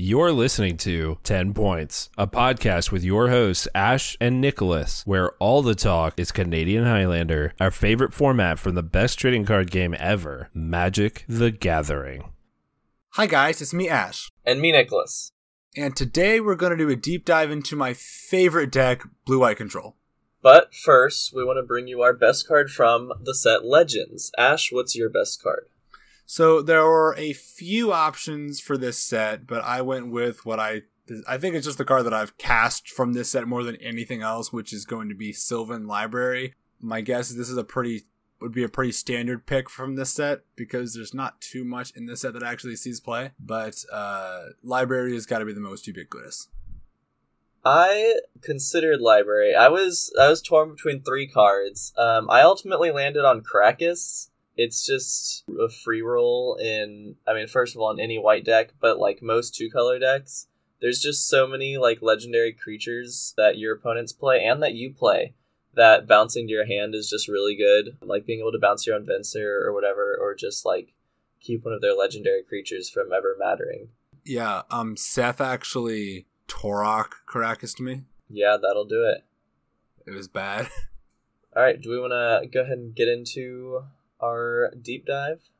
You're listening to 10 Points, a podcast with your hosts, Ash and Nicholas, where all the talk is Canadian Highlander, our favorite format from the best trading card game ever, Magic the Gathering. Hi, guys, it's me, Ash. And me, Nicholas. And today we're going to do a deep dive into my favorite deck, Blue Eye Control. But first, we want to bring you our best card from the set Legends. Ash, what's your best card? So there were a few options for this set, but I went with what I I think it's just the card that I've cast from this set more than anything else, which is going to be Sylvan Library. My guess is this is a pretty would be a pretty standard pick from this set because there's not too much in this set that actually sees play. But uh, Library has got to be the most ubiquitous. I considered Library. I was I was torn between three cards. Um, I ultimately landed on Karakas it's just a free roll in I mean first of all in any white deck, but like most two color decks, there's just so many like legendary creatures that your opponents play and that you play that bouncing to your hand is just really good. Like being able to bounce your own Venser or whatever, or just like keep one of their legendary creatures from ever mattering. Yeah, um Seth actually Torok Karakas to me. Yeah, that'll do it. It was bad. All right, do we want to go ahead and get into our deep dive?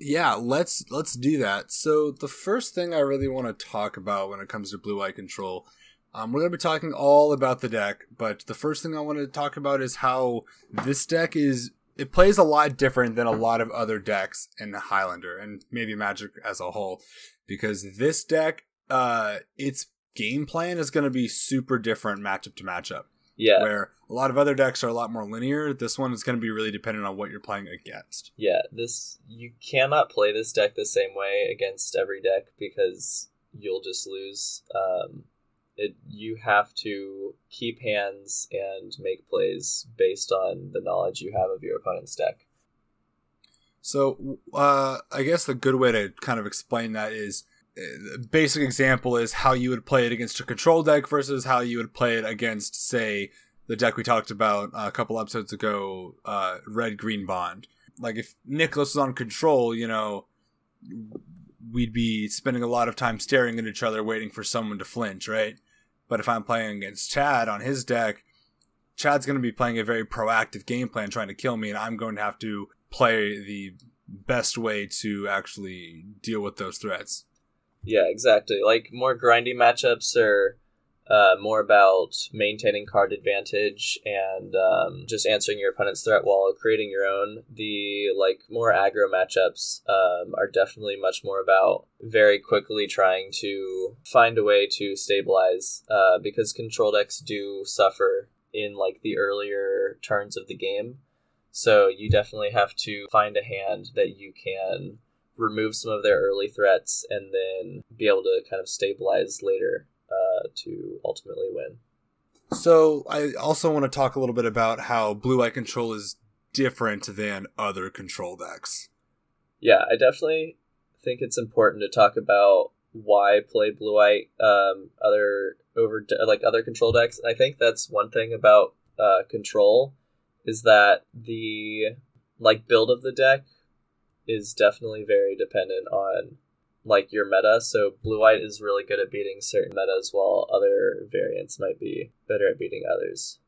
Yeah, let's let's do that. So the first thing I really want to talk about when it comes to blue eye control, um, we're going to be talking all about the deck, but the first thing I want to talk about is how this deck is it plays a lot different than a lot of other decks in Highlander and maybe Magic as a whole, because this deck, uh, its game plan is going to be super different matchup to matchup. Yeah. Where a lot of other decks are a lot more linear. This one is going to be really dependent on what you're playing against. Yeah, this you cannot play this deck the same way against every deck because you'll just lose. Um, it you have to keep hands and make plays based on the knowledge you have of your opponent's deck. So, uh, I guess the good way to kind of explain that is basic example is how you would play it against a control deck versus how you would play it against, say, the deck we talked about a couple episodes ago, uh, Red Green Bond. Like if Nicholas was on control, you know, we'd be spending a lot of time staring at each other, waiting for someone to flinch, right? But if I'm playing against Chad on his deck, Chad's going to be playing a very proactive game plan, trying to kill me, and I'm going to have to play the best way to actually deal with those threats. Yeah, exactly. Like more grindy matchups are uh, more about maintaining card advantage and um, just answering your opponent's threat while creating your own. The like more aggro matchups um, are definitely much more about very quickly trying to find a way to stabilize uh, because control decks do suffer in like the earlier turns of the game. So you definitely have to find a hand that you can remove some of their early threats and then be able to kind of stabilize later uh, to ultimately win. So I also want to talk a little bit about how blue eye control is different than other control decks. Yeah, I definitely think it's important to talk about why play blue eye um, other over like other control decks. And I think that's one thing about uh, control is that the like build of the deck is definitely very dependent on like your meta. So blue white is really good at beating certain metas, while other variants might be better at beating others.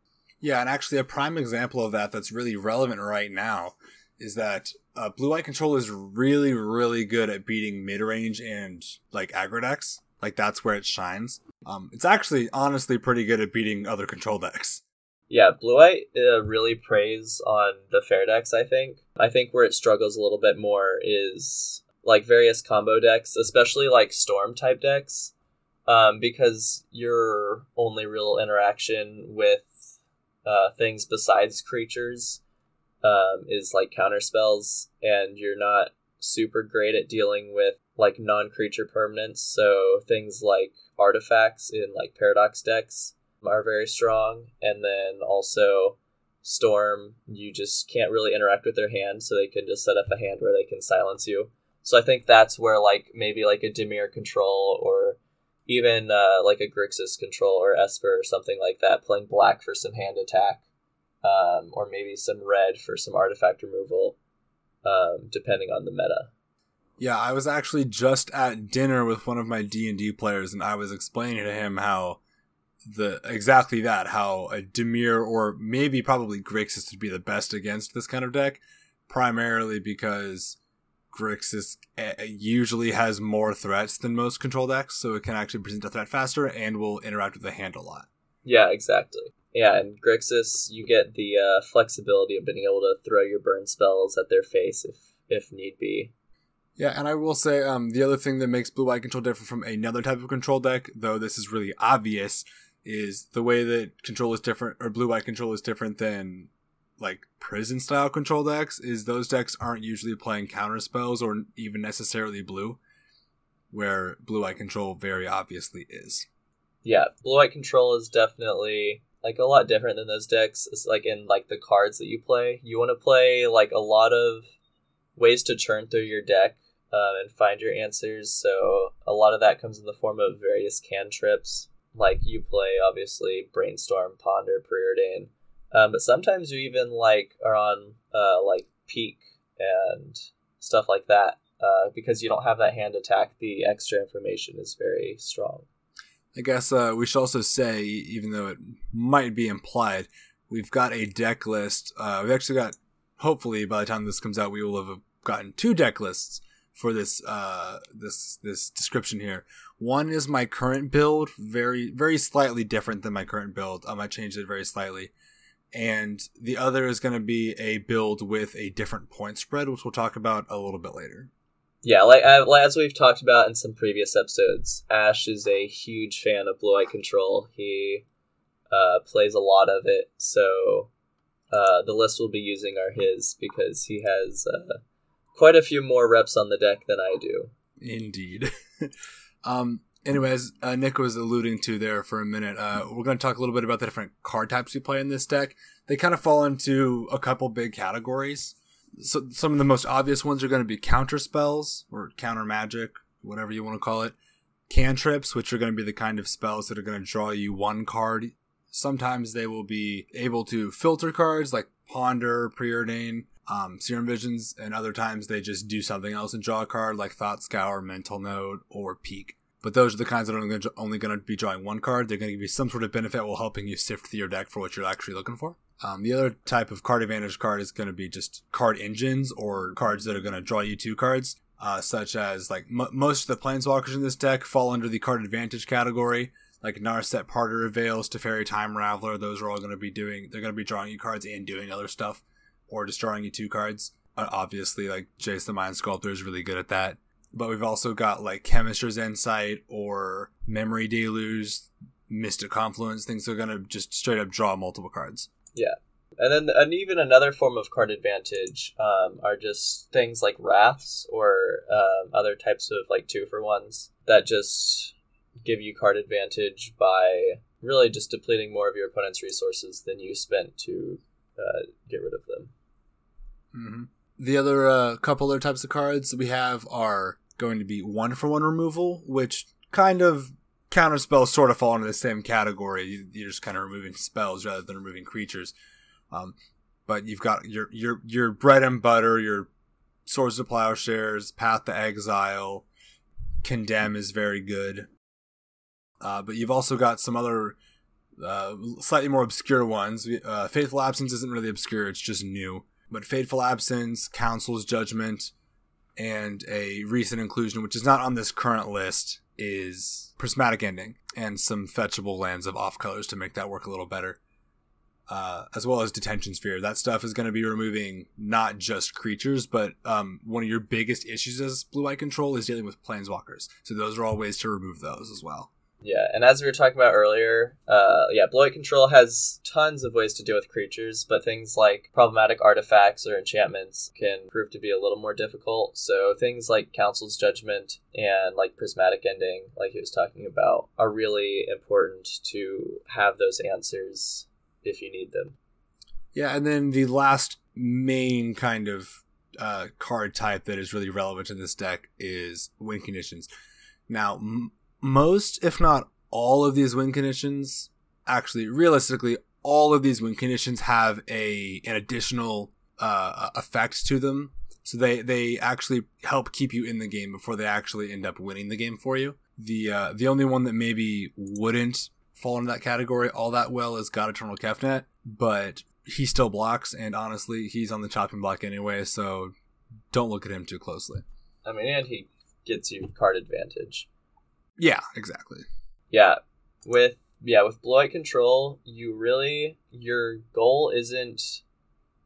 Yeah, and actually, a prime example of that that's really relevant right now is that uh, blue white control is really, really good at beating mid range and like aggro decks. Like that's where it shines. Um, it's actually honestly pretty good at beating other control decks. Yeah, Blue Eye uh, really preys on the fair decks, I think. I think where it struggles a little bit more is like various combo decks, especially like storm type decks, um, because your only real interaction with uh, things besides creatures um, is like counter spells, and you're not super great at dealing with like non creature permanents. So things like artifacts in like paradox decks are very strong, and then also Storm, you just can't really interact with their hand, so they can just set up a hand where they can silence you. So I think that's where like maybe like a Dimir control or even uh, like a Grixis control or Esper or something like that, playing black for some hand attack, um, or maybe some red for some artifact removal, um, depending on the meta. Yeah, I was actually just at dinner with one of my D and D players, and I was explaining to him how the exactly that how a Dimir or maybe probably Grixis would be the best against this kind of deck, primarily because Grixis eh, usually has more threats than most control decks, so it can actually present a threat faster and will interact with the hand a lot. Yeah, exactly. Yeah, and Grixis, you get the uh, flexibility of being able to throw your burn spells at their face if if need be. Yeah, and I will say um, the other thing that makes blue white control different from another type of control deck, though this is really obvious, is the way that control is different or blue white control is different than like prison style control decks is those decks aren't usually playing counter spells or even necessarily blue where blue eye control very obviously is. Yeah blue eye control is definitely like a lot different than those decks. It's like in like the cards that you play. You want to play like a lot of ways to churn through your deck um, and find your answers. So a lot of that comes in the form of various cantrips like you play obviously brainstorm ponder preordain um, but sometimes you even like are on uh, like Peek and stuff like that uh, because you don't have that hand attack. The extra information is very strong. I guess uh, we should also say, even though it might be implied, we've got a deck list. Uh, we've actually got, hopefully, by the time this comes out, we will have gotten two deck lists for this uh, this this description here. One is my current build, very very slightly different than my current build. Um, I changed it very slightly and the other is going to be a build with a different point spread, which we'll talk about a little bit later. Yeah, like as we've talked about in some previous episodes, Ash is a huge fan of blue eye control. He uh, plays a lot of it, so uh, the list we'll be using are his because he has uh, quite a few more reps on the deck than I do. Indeed. um, anyways, uh, Nick was alluding to there for a minute. Uh, we're going to talk a little bit about the different card types you play in this deck. They kind of fall into a couple big categories. So some of the most obvious ones are going to be counter spells or counter magic, whatever you want to call it. Cantrips, which are going to be the kind of spells that are going to draw you one card. Sometimes they will be able to filter cards like Ponder, Preordain, um, Serum Visions, and other times they just do something else and draw a card like Thought Scour, Mental Note, or Peek. But those are the kinds that are only going to be drawing one card. They're going to give you some sort of benefit while helping you sift through your deck for what you're actually looking for. Um, the other type of card advantage card is going to be just card engines or cards that are going to draw you two cards, uh, such as like m- most of the planeswalkers in this deck fall under the card advantage category. Like Narset Parter Veils, Teferi Time Raveler, those are all going to be doing. They're going to be drawing you cards and doing other stuff, or just drawing you two cards. Uh, obviously, like Jace the Mind Sculptor is really good at that but we've also got like Chemist's Insight or Memory Deluge, Mystic Confluence, things that are going to just straight up draw multiple cards. Yeah. And then, and even another form of card advantage um, are just things like wraths or um, other types of like two for ones that just give you card advantage by really just depleting more of your opponent's resources than you spent to uh, get rid of them. Mm-hmm. The other uh, couple other types of cards we have are going to be one for one removal, which kind of counter spells sort of fall into the same category. You're just kind of removing spells rather than removing creatures. Um, but you've got your your your bread and butter, your Swords of Plowshares, Path to Exile, Condemn is very good. Uh, but you've also got some other uh, slightly more obscure ones. Uh, Fateful Absence isn't really obscure; it's just new. But Fateful Absence, Council's Judgment, and a recent inclusion, which is not on this current list, is Prismatic Ending and some fetchable lands of off colors to make that work a little better. Uh, as well as Detention Sphere. That stuff is going to be removing not just creatures, but um, one of your biggest issues as blue eye control is dealing with planeswalkers. So those are all ways to remove those as well. Yeah, and as we were talking about earlier, uh, yeah, White Control has tons of ways to deal with creatures, but things like problematic artifacts or enchantments can prove to be a little more difficult. So things like Council's Judgment and like Prismatic Ending, like he was talking about, are really important to have those answers if you need them. Yeah, and then the last main kind of uh, card type that is really relevant in this deck is win conditions. Now, most, if not all, of these win conditions, actually, realistically, all of these win conditions have a an additional uh, effect to them. So they they actually help keep you in the game before they actually end up winning the game for you. The uh, the only one that maybe wouldn't fall into that category all that well is God Eternal Kefnet, but he still blocks, and honestly, he's on the chopping block anyway, so don't look at him too closely. I mean, and he gets you card advantage. Yeah, exactly. Yeah, with yeah with white control, you really your goal isn't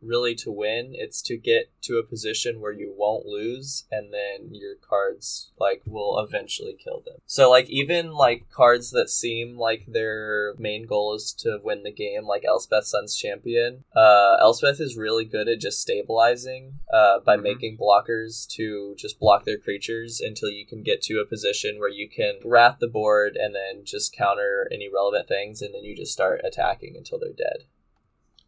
really to win. It's to get to a position where you won't lose, and then your cards like will eventually kill them. So like even like cards that seem like their main goal is to win the game, like Elspeth Sun's Champion. Uh, Elspeth is really good at just stabilizing uh, by Mhm. making blockers to just block their creatures until you can get to a position where you can wrath the board and then just counter any relevant things, and then you just start attacking until they're dead.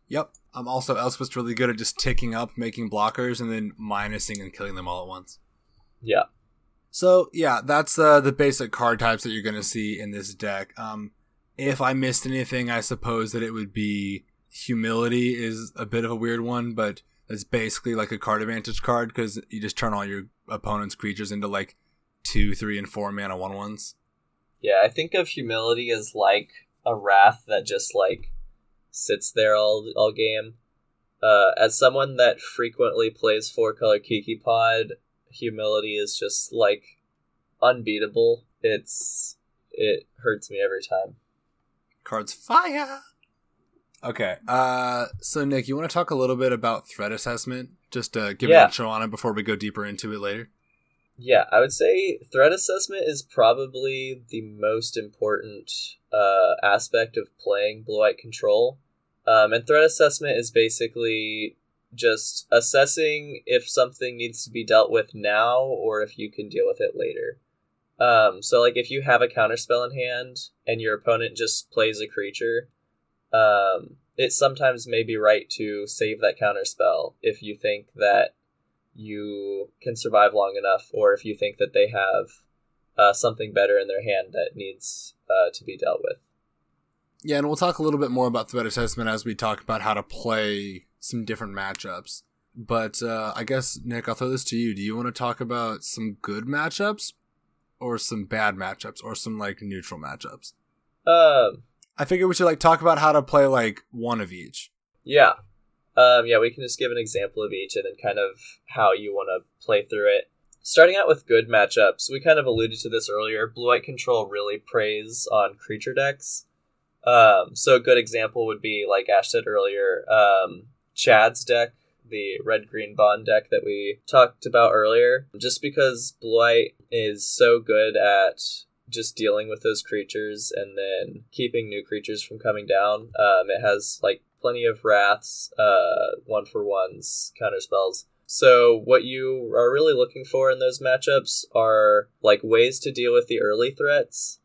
Yep. I'm also Elspeth's really good at just ticking up, making blockers, and then minusing and killing them all at once. Yeah. So yeah, that's uh, the basic card types that you're going to see in this deck. Um, if I missed anything, I suppose that it would be humility is a bit of a weird one, but it's basically like a card advantage card because you just turn all your opponent's creatures into like two, three, and four mana one ones. Yeah, I think of humility as like a wrath that just like sits there all all game. Uh, as someone that frequently plays four color Kiki Pod, humility is just like unbeatable. It's it hurts me every time. Cards fire. Okay. Uh, so Nick, you want to talk a little bit about threat assessment? Just uh, give Yeah. an intro on it before we go deeper into it later. Yeah, I would say threat assessment is probably the most important uh, aspect of playing Blue White Control. Um, and threat assessment is basically just assessing if something needs to be dealt with now or if you can deal with it later. Um, so, like, if you have a counterspell in hand and your opponent just plays a creature, um, it sometimes may be right to save that counterspell if you think that you can survive long enough, or if you think that they have uh, something better in their hand that needs uh, to be dealt with. Yeah, and we'll talk a little bit more about threat assessment as we talk about how to play some different matchups. But uh, I guess Nick, I'll throw this to you. Do you want to talk about some good matchups, or some bad matchups, or some like neutral matchups? Um, I figure we should like talk about how to play like one of each. yeah, um, yeah, we can just give an example of each and then kind of how you want to play through it. Starting out with good matchups, we kind of alluded to this earlier. Blue White Control really preys on creature decks. Um, so a good example would be, like Ash said earlier, um, Chad's deck, the red green bond deck that we talked about earlier. Just because Blight is so good at just dealing with those creatures and then keeping new creatures from coming down. Um, it has like plenty of wraths, uh, one for ones, counter spells. So what you are really looking for in those matchups are like ways to deal with the early threats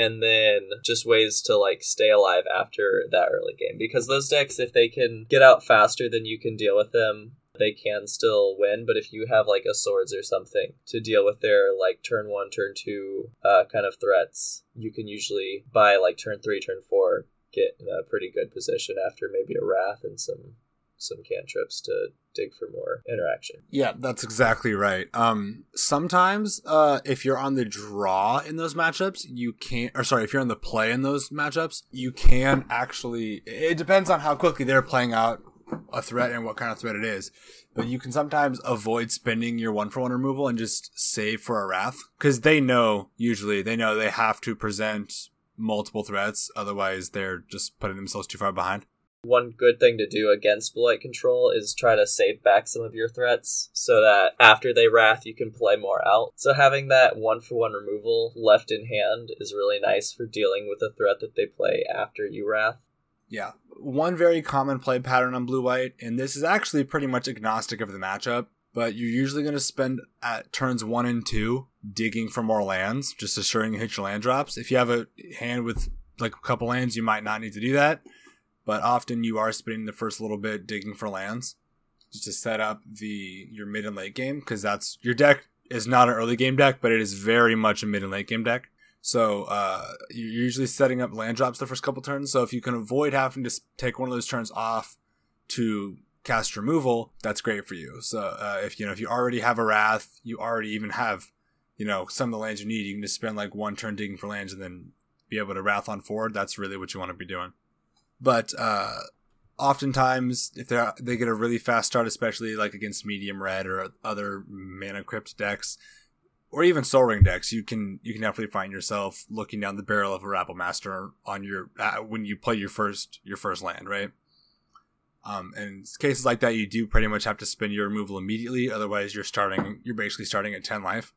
and then just ways to like stay alive after that early game. Because those decks if they can get out faster than you can deal with them they can still win. But if you have like a swords or something to deal with their like turn one turn two uh, kind of threats you can usually by like turn three turn four get in a pretty good position after maybe a wrath and some some cantrips to dig for more interaction Yeah, that's exactly right. Um, sometimes, uh, if you're on the draw in those matchups, you can't, or sorry, if you're on the play in those matchups, you can actually, it depends on how quickly they're playing out a threat and what kind of threat it is. But you can sometimes avoid spending your one for one removal and just save for a wrath. Cause they know, usually, they know they have to present multiple threats, otherwise they're just putting themselves too far behind. One good thing to do against blight control is try to save back some of your threats so that after they wrath you can play more out so having that one for one removal left in hand is really nice for dealing with a threat that they play after you wrath Yeah. One very common play pattern on blue white, and this is actually pretty much agnostic of the matchup, but you're usually going to spend at turns one and two digging for more lands, just assuring you hit your land drops. If you have a hand with like a couple lands, you might not need to do that, but often you are spending the first little bit digging for lands just to set up the your mid and late game because that's your deck is not an early game deck, but it is very much a mid and late game deck. So uh, you're usually setting up land drops the first couple turns. So if you can avoid having to take one of those turns off to cast removal, that's great for you. So uh, if you know if you already have a wrath, you already even have you know some of the lands you need. You can just spend like one turn digging for lands and then be able to wrath on forward. That's really what you want to be doing. But uh, oftentimes, if they they get a really fast start, especially like against medium red or other mana crypt decks, or even Sol Ring decks, you can you can definitely find yourself looking down the barrel of a Rabblemaster on your uh, when you play your first your first land, right? Um, and cases like that, you do pretty much have to spend your removal immediately. Otherwise, you're starting you're basically starting at ten life,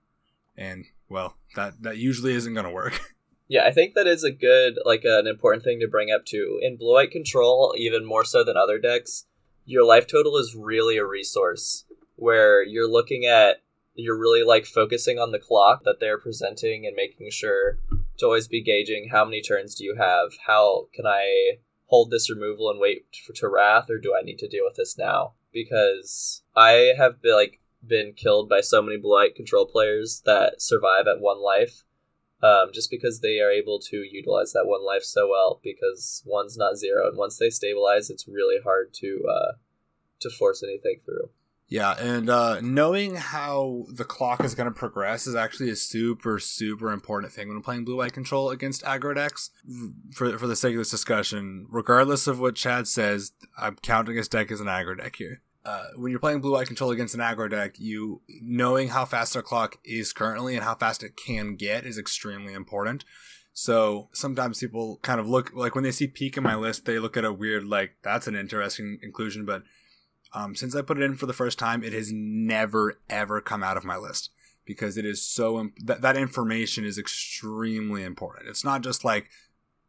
and well, that that usually isn't going to work. Yeah, I think that is a good, like, an important thing to bring up too. In Blue White Control, even more so than other decks, your life total is really a resource where you're looking at, you're really like focusing on the clock that they're presenting and making sure to always be gauging how many turns do you have? How can I hold this removal and wait for to wrath, or do I need to deal with this now? Because I have been like been killed by so many blue white control players that survive at one life um, just because they are able to utilize that one life so well because one's not zero and once they stabilize it's really hard to uh, to force anything through. Yeah and uh, knowing how the clock is going to progress is actually a super super important thing when playing blue white control against aggro decks for, for the sake of this discussion. Regardless of what chad says i'm counting his deck as an aggro deck here uh, when you're playing blue eye control against an aggro deck, you knowing how fast their clock is currently and how fast it can get is extremely important. So sometimes people kind of look like when they see Peek in my list, they look at a weird like that's an interesting inclusion. But um, since I put it in for the first time, it has never ever come out of my list because it is so imp- that that information is extremely important. It's not just like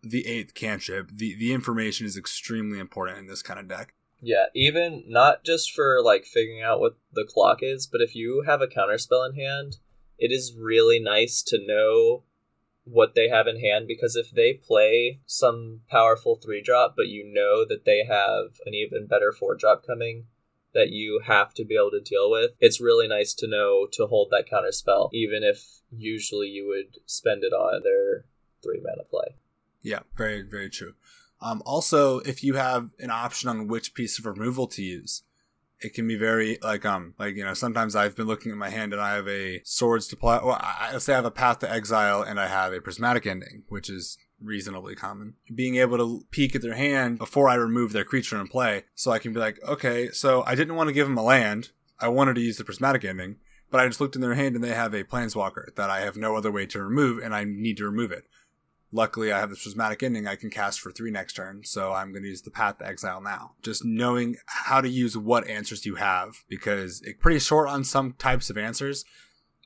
the eighth cantrip. The the information is extremely important in this kind of deck. Yeah, even not just for like figuring out what the clock is, but if you have a counterspell in hand, it is really nice to know what they have in hand because if they play some powerful three drop, but you know that they have an even better four drop coming that you have to be able to deal with, it's really nice to know to hold that counterspell, even if usually you would spend it on their three mana play. Yeah, very, very true. Um, also, if you have an option on which piece of removal to use, it can be very like um like you know sometimes I've been looking at my hand and I have a swords to play. Well, I, let's say I have a path to exile and I have a prismatic ending, which is reasonably common. Being able to peek at their hand before I remove their creature in play, so I can be like, okay, so I didn't want to give them a land. I wanted to use the prismatic ending, but I just looked in their hand and they have a planeswalker that I have no other way to remove, and I need to remove it. Luckily, I have this prismatic ending I can cast for three next turn, so I'm going to use the Path to Exile now. Just knowing how to use what answers you have, because it's pretty short on some types of answers.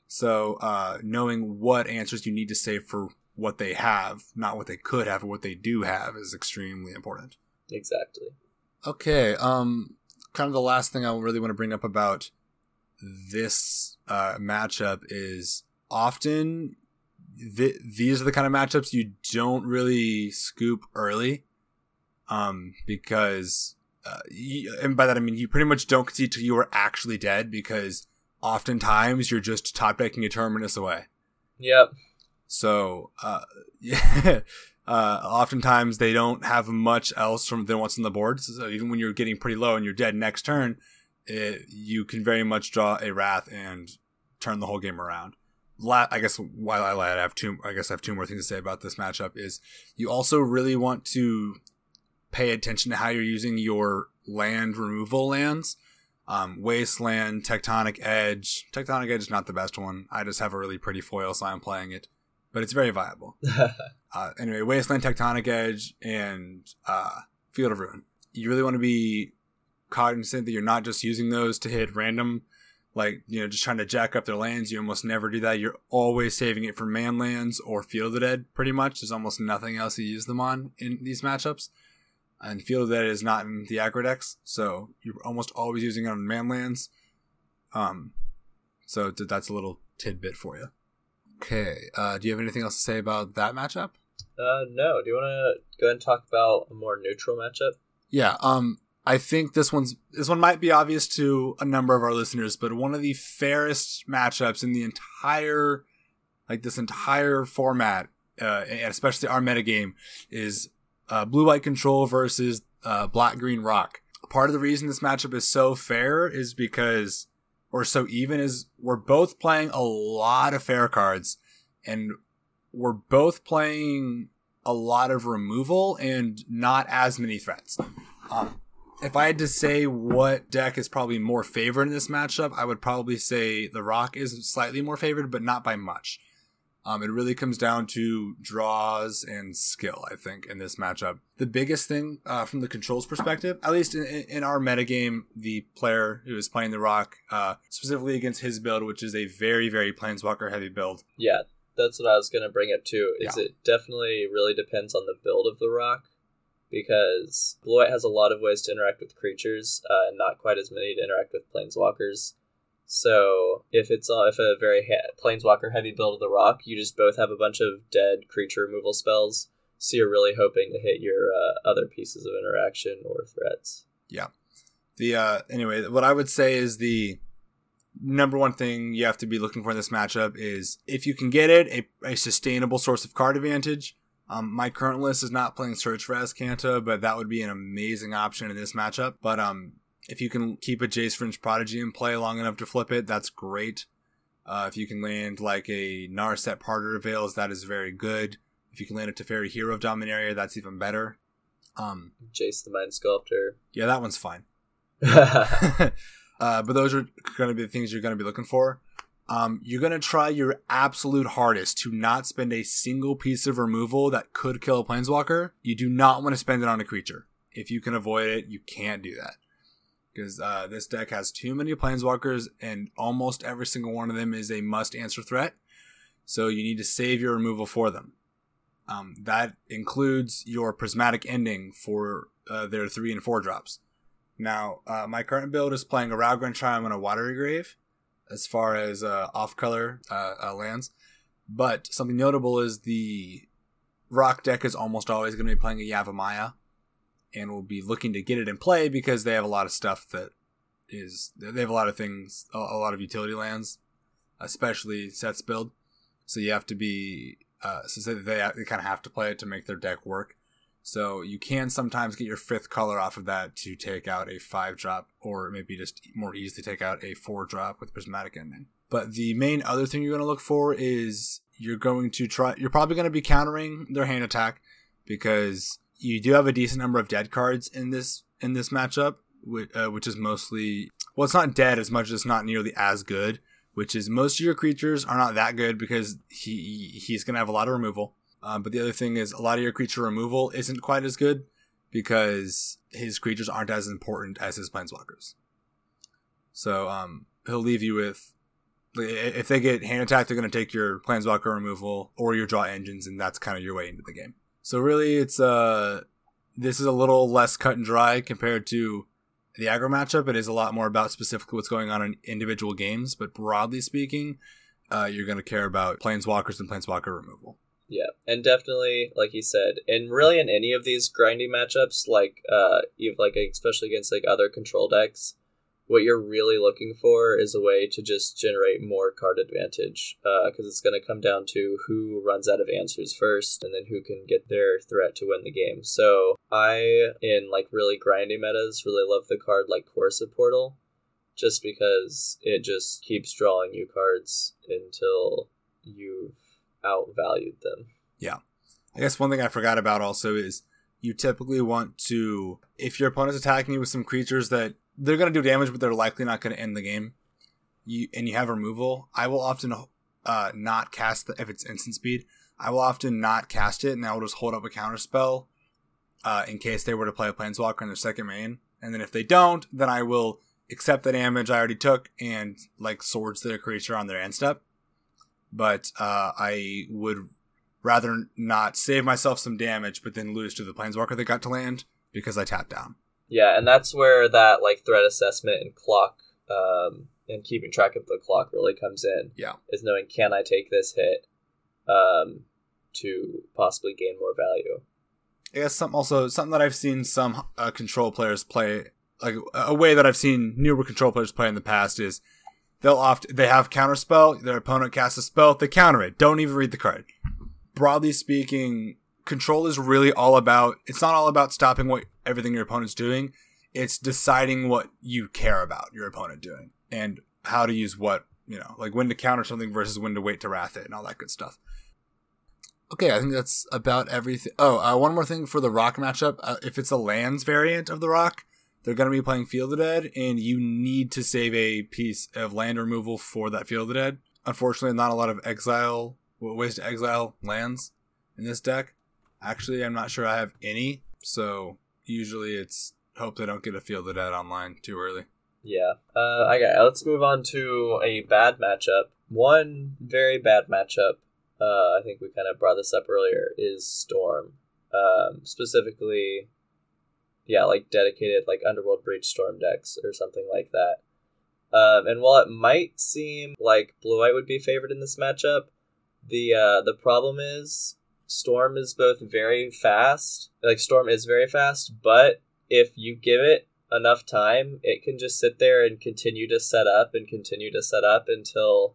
So, uh, knowing what answers you need to save for what they have, not what they could have or what they do have, is extremely important. Exactly. Okay, um, kind of the last thing I really want to bring up about this uh, matchup is often th- these are the kind of matchups you don't really scoop early, um, because, uh, you, and by that I mean you pretty much don't concede till you are actually dead because oftentimes you're just top decking a terminus away. Yep. So, uh, yeah. Uh, oftentimes they don't have much else from than what's on the board. So even when you're getting pretty low and you're dead next turn, it, you can very much draw a wrath and turn the whole game around. I guess while I have two. I guess I have two more things to say about this matchup. Is you also really want to pay attention to how you're using your land removal lands. Um, Wasteland, Tectonic Edge. Tectonic Edge is not the best one. I just have a really pretty foil, so I'm playing it, but it's very viable. uh, anyway, Wasteland, Tectonic Edge, and uh, Field of Ruin. You really want to be cognizant that you're not just using those to hit random like you know just trying to jack up their lands you almost never do that. You're always saving it for man lands or field of dead pretty much. There's almost nothing else you use them on in these matchups. And field of dead is not in the aggro decks so you're almost always using it on man lands. Um so that's a little tidbit for you. Okay uh do you have anything else to say about that matchup? Uh no. Do you want to go ahead and talk about a more neutral matchup? Yeah um I think this one's this one might be obvious to a number of our listeners, but one of the fairest matchups in the entire like this entire format, uh, and especially our metagame, is uh, blue white control versus uh, black green rock. part of the reason this matchup is so fair is because, or so even, is we're both playing a lot of fair cards, and we're both playing a lot of removal and not as many threats. Um, if I had to say what deck is probably more favored in this matchup, I would probably say the Rock is slightly more favored, but not by much. Um, it really comes down to draws and skill, I think, in this matchup. The biggest thing uh, from the controls perspective, at least in, in our metagame, the player who is playing the Rock, uh, specifically against his build, which is a very, very Planeswalker heavy build. Yeah, that's what I was going to bring up too. Is Yeah. it definitely really depends on the build of the rock because white has a lot of ways to interact with creatures, uh, and not quite as many to interact with planeswalkers. So if it's uh, if a very planeswalker heavy build of the rock, you just both have a bunch of dead creature removal spells. So you're really hoping to hit your uh, other pieces of interaction or threats. Yeah. The uh, anyway, what I would say is the number one thing you have to be looking for in this matchup is if you can get it, a, a sustainable source of card advantage. Um, my current list is not playing Search for Azcanta, but that would be an amazing option in this matchup. But um, if you can keep a Jace Vryn's Prodigy in play long enough to flip it, that's great. Uh, if you can land like a Narset Parter Veils, that is very good. If you can land a Teferi Hero of Dominaria, that's even better. Um, Jace the Mind Sculptor. yeah, that one's fine. uh, but those are going to be the things you're going to be looking for. Um, you're going to try your absolute hardest to not spend a single piece of removal that could kill a planeswalker. You do not want to spend it on a creature. If you can avoid it, you can't do that. Because uh, this deck has too many planeswalkers, and almost every single one of them is a must answer threat. So you need to save your removal for them. Um, that includes your prismatic ending for uh, their three and four drops. Now, uh, my current build is playing a Raugrin Triome and a Watery Grave as far as uh, off color uh, uh, lands. But something notable is the Rock deck is almost always going to be playing a Yavimaya and will be looking to get it in play because they have a lot of stuff that is. They have a lot of things, a, a lot of utility lands, especially Seth's build. So you have to be. Uh, so they, they kind of have to play it to make their deck work. So you can sometimes get your fifth color off of that to take out a five drop, or maybe just more easily take out a four drop with prismatic ending. But the main other thing you're going to look for is you're going to try. You're probably going to be countering their hand attack because you do have a decent number of dead cards in this in this matchup, which, uh, which is mostly well, it's not dead as much as it's not nearly as good. Which is most of your creatures are not that good because he he's going to have a lot of removal. Um, but the other thing is a lot of your creature removal isn't quite as good because his creatures aren't as important as his planeswalkers. So um, he'll leave you with if they get hand attack, they're going to take your planeswalker removal or your draw engines, and that's kind of your way into the game. So really, it's uh this is a little less cut and dry compared to the aggro matchup. It is a lot more about specifically what's going on in individual games, but broadly speaking, uh, you're going to care about planeswalkers and planeswalker removal. Yeah, and definitely, like you said, and really in any of these grinding matchups, like uh, you like especially against like other control decks, what you're really looking for is a way to just generate more card advantage, because it's going to come down to who runs out of answers first, and then who can get their threat to win the game. So I, in like really grinding metas, really love the card like Corsa Portal, just because it just keeps drawing you cards until you've outvalued them. Yeah. I guess one thing I forgot about also is you typically want to, if your opponent's attacking you with some creatures that they're going to do damage, but they're likely not going to end the game, you and you have removal, I will often uh, not cast the, if it's instant speed. I will often not cast it, and I will just hold up a counter spell uh, in case they were to play a planeswalker in their second main. And then if they don't, then I will accept the damage I already took and like swords their creature on their end step. But uh, I would rather not save myself some damage, but then lose to the planeswalker that got to land because I tapped down. Yeah, and that's where that like threat assessment and clock um, and keeping track of the clock really comes in. Yeah. is knowing can I take this hit um, to possibly gain more value. I guess some also something that I've seen some uh, control players play like a way that I've seen newer control players play in the past is they'll oft they have counterspell. their opponent casts a spell they counter it don't even read the card. Broadly speaking, control is really all about it's not all about stopping what everything your opponent's doing. it's deciding what you care about your opponent doing and how to use what you know, like when to counter something versus when to wait to wrath it and all that good stuff. Okay, I think that's about everything. Oh, uh, one more thing for the rock matchup. Uh, if it's a lands variant of the rock, they're going to be playing Field of Dead, and you need to save a piece of land removal for that Field of Dead. Unfortunately, not a lot of exile ways to exile lands in this deck. Actually, I'm not sure I have any, so usually it's hope they don't get a Field of Dead online too early. Yeah. Uh, okay, let's move on to a bad matchup. One very bad matchup, uh, I think we kind of brought this up earlier, is Storm. Um, specifically, yeah, like dedicated like Underworld Breach Storm decks or something like that. Um, and while it might seem like Blue White would be favored in this matchup, the uh, the problem is Storm is both very fast, like Storm is very fast, but if you give it enough time, it can just sit there and continue to set up and continue to set up until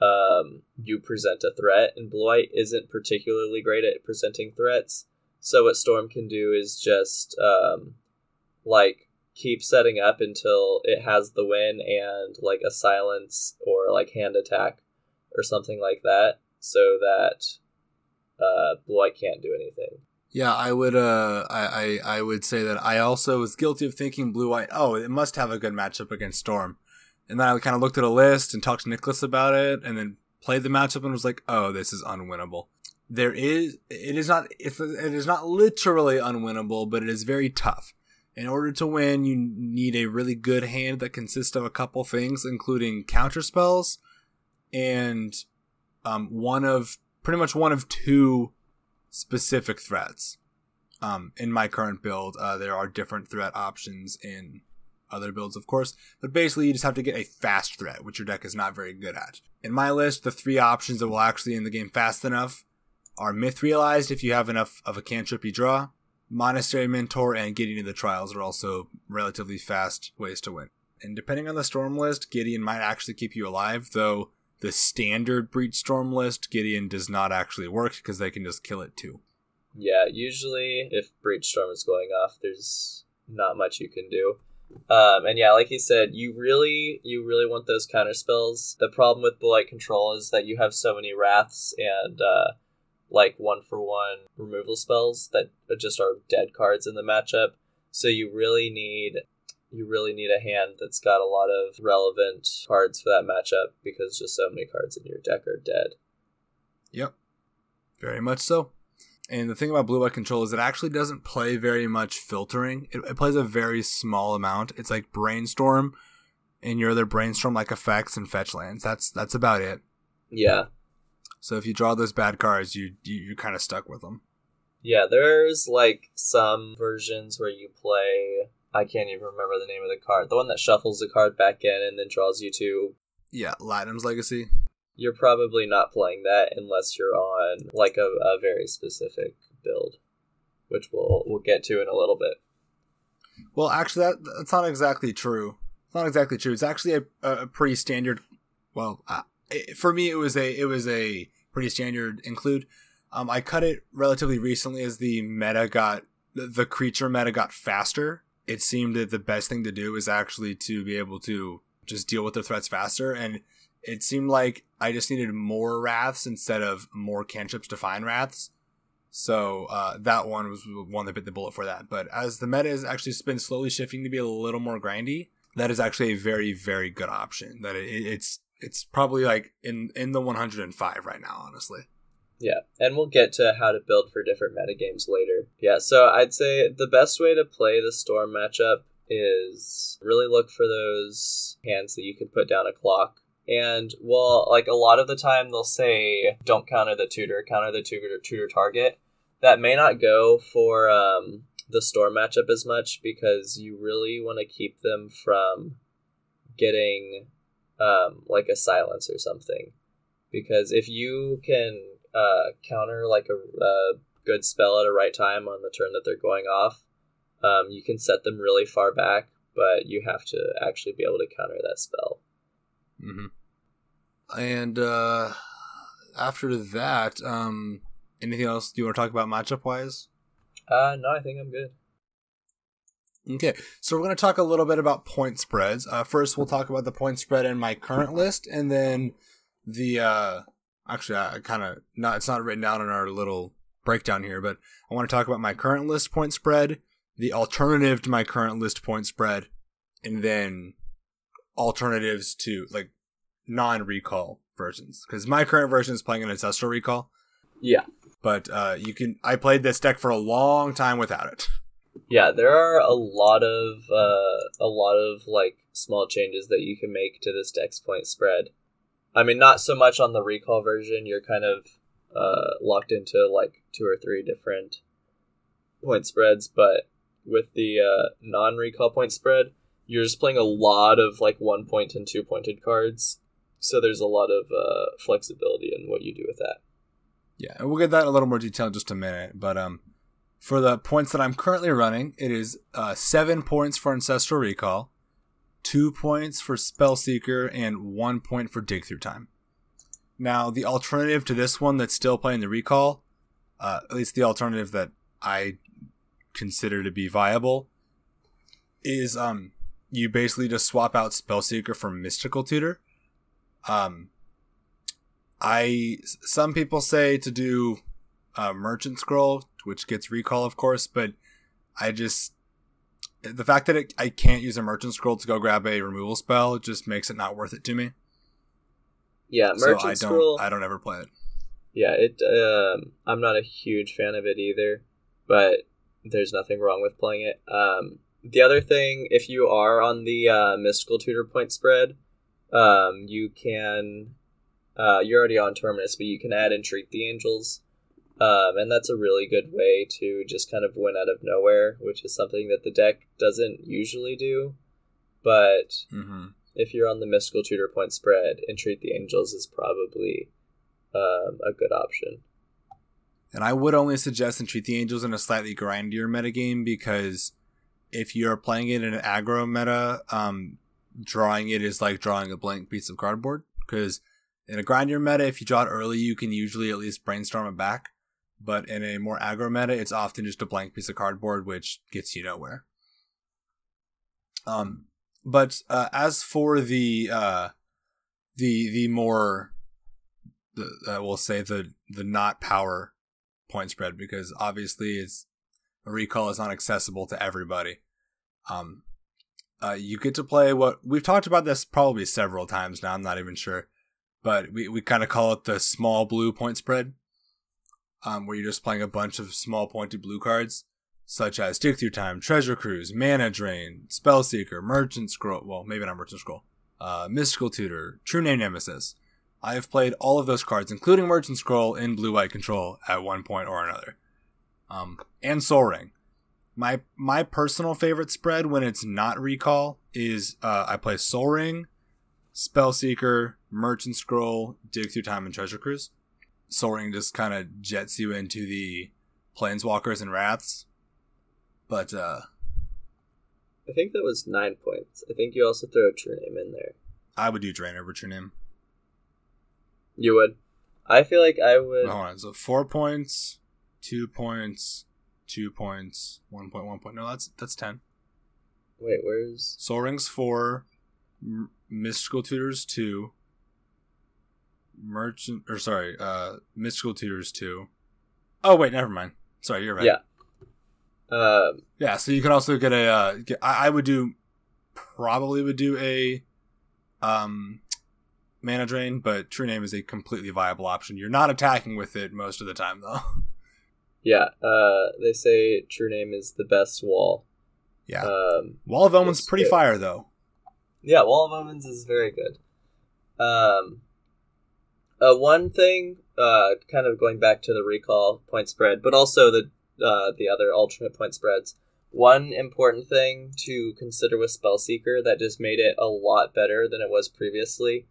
um, you present a threat. And Blue White isn't particularly great at presenting threats. So what Storm can do is just um, like keep setting up until it has the win and like a silence or like hand attack or something like that, so that uh, Blue White can't do anything. Yeah, I would. Uh, I, I I would say that I also was guilty of thinking blue white. Oh, it must have a good matchup against Storm, and then I kind of looked at a list and talked to Nicholas about it, and then played the matchup and was like, oh, this is unwinnable. There is. It is not. It is not literally unwinnable, but it is very tough. In order to win, you need a really good hand that consists of a couple things, including counter spells, and um, one of pretty much one of two specific threats. Um, in my current build, uh, there are different threat options in other builds, of course, but basically you just have to get a fast threat, which your deck is not very good at. In my list, the three options that will actually end the game fast enough are Myth Realized if you have enough of a cantrip you draw, Monastery Mentor, and Gideon of the Trials are also relatively fast ways to win. And depending on the storm list, Gideon might actually keep you alive, though the standard Breach Storm list, Gideon does not actually work because they can just kill it too. Yeah, usually if Breach Storm is going off, there's not much you can do. Um, and yeah, like he said, you really, you really want those counter spells. The problem with Blight Control is that you have so many wraths and uh, like one for one removal spells that just are dead cards in the matchup. So you really need you really need a hand that's got a lot of relevant cards for that matchup because just so many cards in your deck are dead. Yep. Very much so. And the thing about blue white control is it actually doesn't play very much filtering. It, it plays a very small amount. It's like brainstorm and your other brainstorm like effects and fetch lands. That's that's about it. Yeah. So if you draw those bad cards, you, you you're kind of stuck with them. Yeah, there's like some versions where you play I can't even remember the name of the card. The one that shuffles the card back in and then draws you to. Yeah, Lat-Nam's Legacy. You're probably not playing that unless you're on like a, a very specific build, which we'll we'll get to in a little bit. Well, actually, that that's not exactly true. It's not exactly true. It's actually a, a pretty standard. Well, it, for me, it was a it was a pretty standard include. Um, I cut it relatively recently as the meta got the creature meta got faster it seemed that the best thing to do was actually to be able to just deal with the threats faster. And it seemed like I just needed more wraths instead of more cantrips to find wraths. So uh, that one was one that bit the bullet for that. But as the meta has actually been slowly shifting to be a little more grindy, that is actually a very very good option. That it, it's it's probably like in in the 105 right now, honestly. Yeah, and we'll get to how to build for different metagames later. Yeah, so I'd say the best way to play the Storm matchup is really look for those hands that you can put down a clock. And well, like a lot of the time they'll say don't counter the tutor, counter the tutor tutor target. That may not go for um, the storm matchup as much because you really want to keep them from getting um, like a silence or something. Because if you can uh, counter like a, a, good spell at a right time on the turn that they're going off, um, you can set them really far back, but you have to actually be able to counter that spell. Mm-hmm. And uh, after that, um, anything else do you want to talk about matchup wise? Uh, no, I think I'm good. Okay, so we're going to talk a little bit about point spreads. Uh, first, we'll talk about the point spread in my current list, and then the uh, actually, I kind of not it's not written down in our little breakdown here, but I want to talk about my current list point spread, the alternative to my current list point spread, and then alternatives to like non-recall versions because my current version is playing an ancestral recall. Yeah, but uh, you can. I played this deck for a long time without it. Yeah, there are a lot of uh, a lot of like small changes that you can make to this deck's point spread. I mean, not so much on the recall version. You're kind of uh, locked into like two or three different point spreads, but with the uh, non-recall point spread, you're just playing a lot of like one point and two pointed cards. So there's a lot of uh, flexibility in what you do with that. Yeah, and we'll get that a little more detail in just a minute. But um, for the points that I'm currently running, it is uh, seven points for Ancestral Recall, two points for Spellseeker, and one point for Dig Through Time. Now, the alternative to this one that's still playing the Recall, uh, at least the alternative that I consider to be viable, is um, you basically just swap out Spellseeker for Mystical Tutor. Um, I some people say to do uh, Merchant Scroll, which gets recall, of course, but I just the fact that it, I can't use a Merchant Scroll to go grab a removal spell just makes it not worth it to me. Yeah, Merchant so I Scroll. don't I don't ever play it. Yeah, it. Um, I'm not a huge fan of it either, but there's nothing wrong with playing it. Um, the other thing, if you are on the uh, mystical tutor point spread, um, you can. Uh, you're already on Terminus, but you can add Entreat the Angels, um, and that's a really good way to just kind of win out of nowhere, which is something that the deck doesn't usually do. But Mm-hmm. if you're on the mystical tutor point spread, Entreat the Angels is probably um, a good option. And I would only suggest Entreat the Angels in a slightly grindier metagame because if you're playing it in an aggro meta, um, drawing it is like drawing a blank piece of cardboard. Because in a grindier meta, if you draw it early, you can usually at least brainstorm it back. But in a more aggro meta, it's often just a blank piece of cardboard, which gets you nowhere. Um, but uh, as for the uh, the the more the uh, we'll say the the not power point spread because obviously it's a recall is not accessible to everybody. Um, uh, you get to play what we've talked about this probably several times now. I'm not even sure, but we, we kind of call it the small blue point spread, um, where you're just playing a bunch of small pointed blue cards, such as Dig Through Time, Treasure Cruise, Mana Drain, Spellseeker, Merchant Scroll. Well, maybe not Merchant Scroll. Uh, Mystical Tutor, True Name Nemesis. I have played all of those cards, including Merchant Scroll, in Blue White Control at one point or another. Um, and Soul Ring. My my personal favorite spread when it's not recall is uh, I play Soul Ring, Spellseeker, Merchant Scroll, Dig Through Time, and Treasure Cruise. Soul Ring just kind of jets you into the Planeswalkers and Wraths. But uh, I think that was nine points. I think you also throw a true name in there. I would do Drain over True Name. You would. I feel like I would. Hold on, so four points, two points, two points, one point, one point. No, that's that's ten. Wait, where's? Soul Rings four, M- Mystical Tutors two, Merchant or sorry, uh, Mystical Tutors two. Oh wait, never mind. Sorry, you're right. Yeah. Um, yeah. So you can also get a. Uh, get, I, I would do, probably would do a, um, mana drain, but True Name is a completely viable option. You're not attacking with it most of the time though. yeah. Uh, they say true name is the best wall. Yeah. Um, Wall of Omens pretty good. fire though. yeah. Wall of Omens is very good. Um, uh, one thing, uh, kind of going back to the recall point spread, but also the uh, the other alternate point spreads. One important thing to consider with Spellseeker that just made it a lot better than it was previously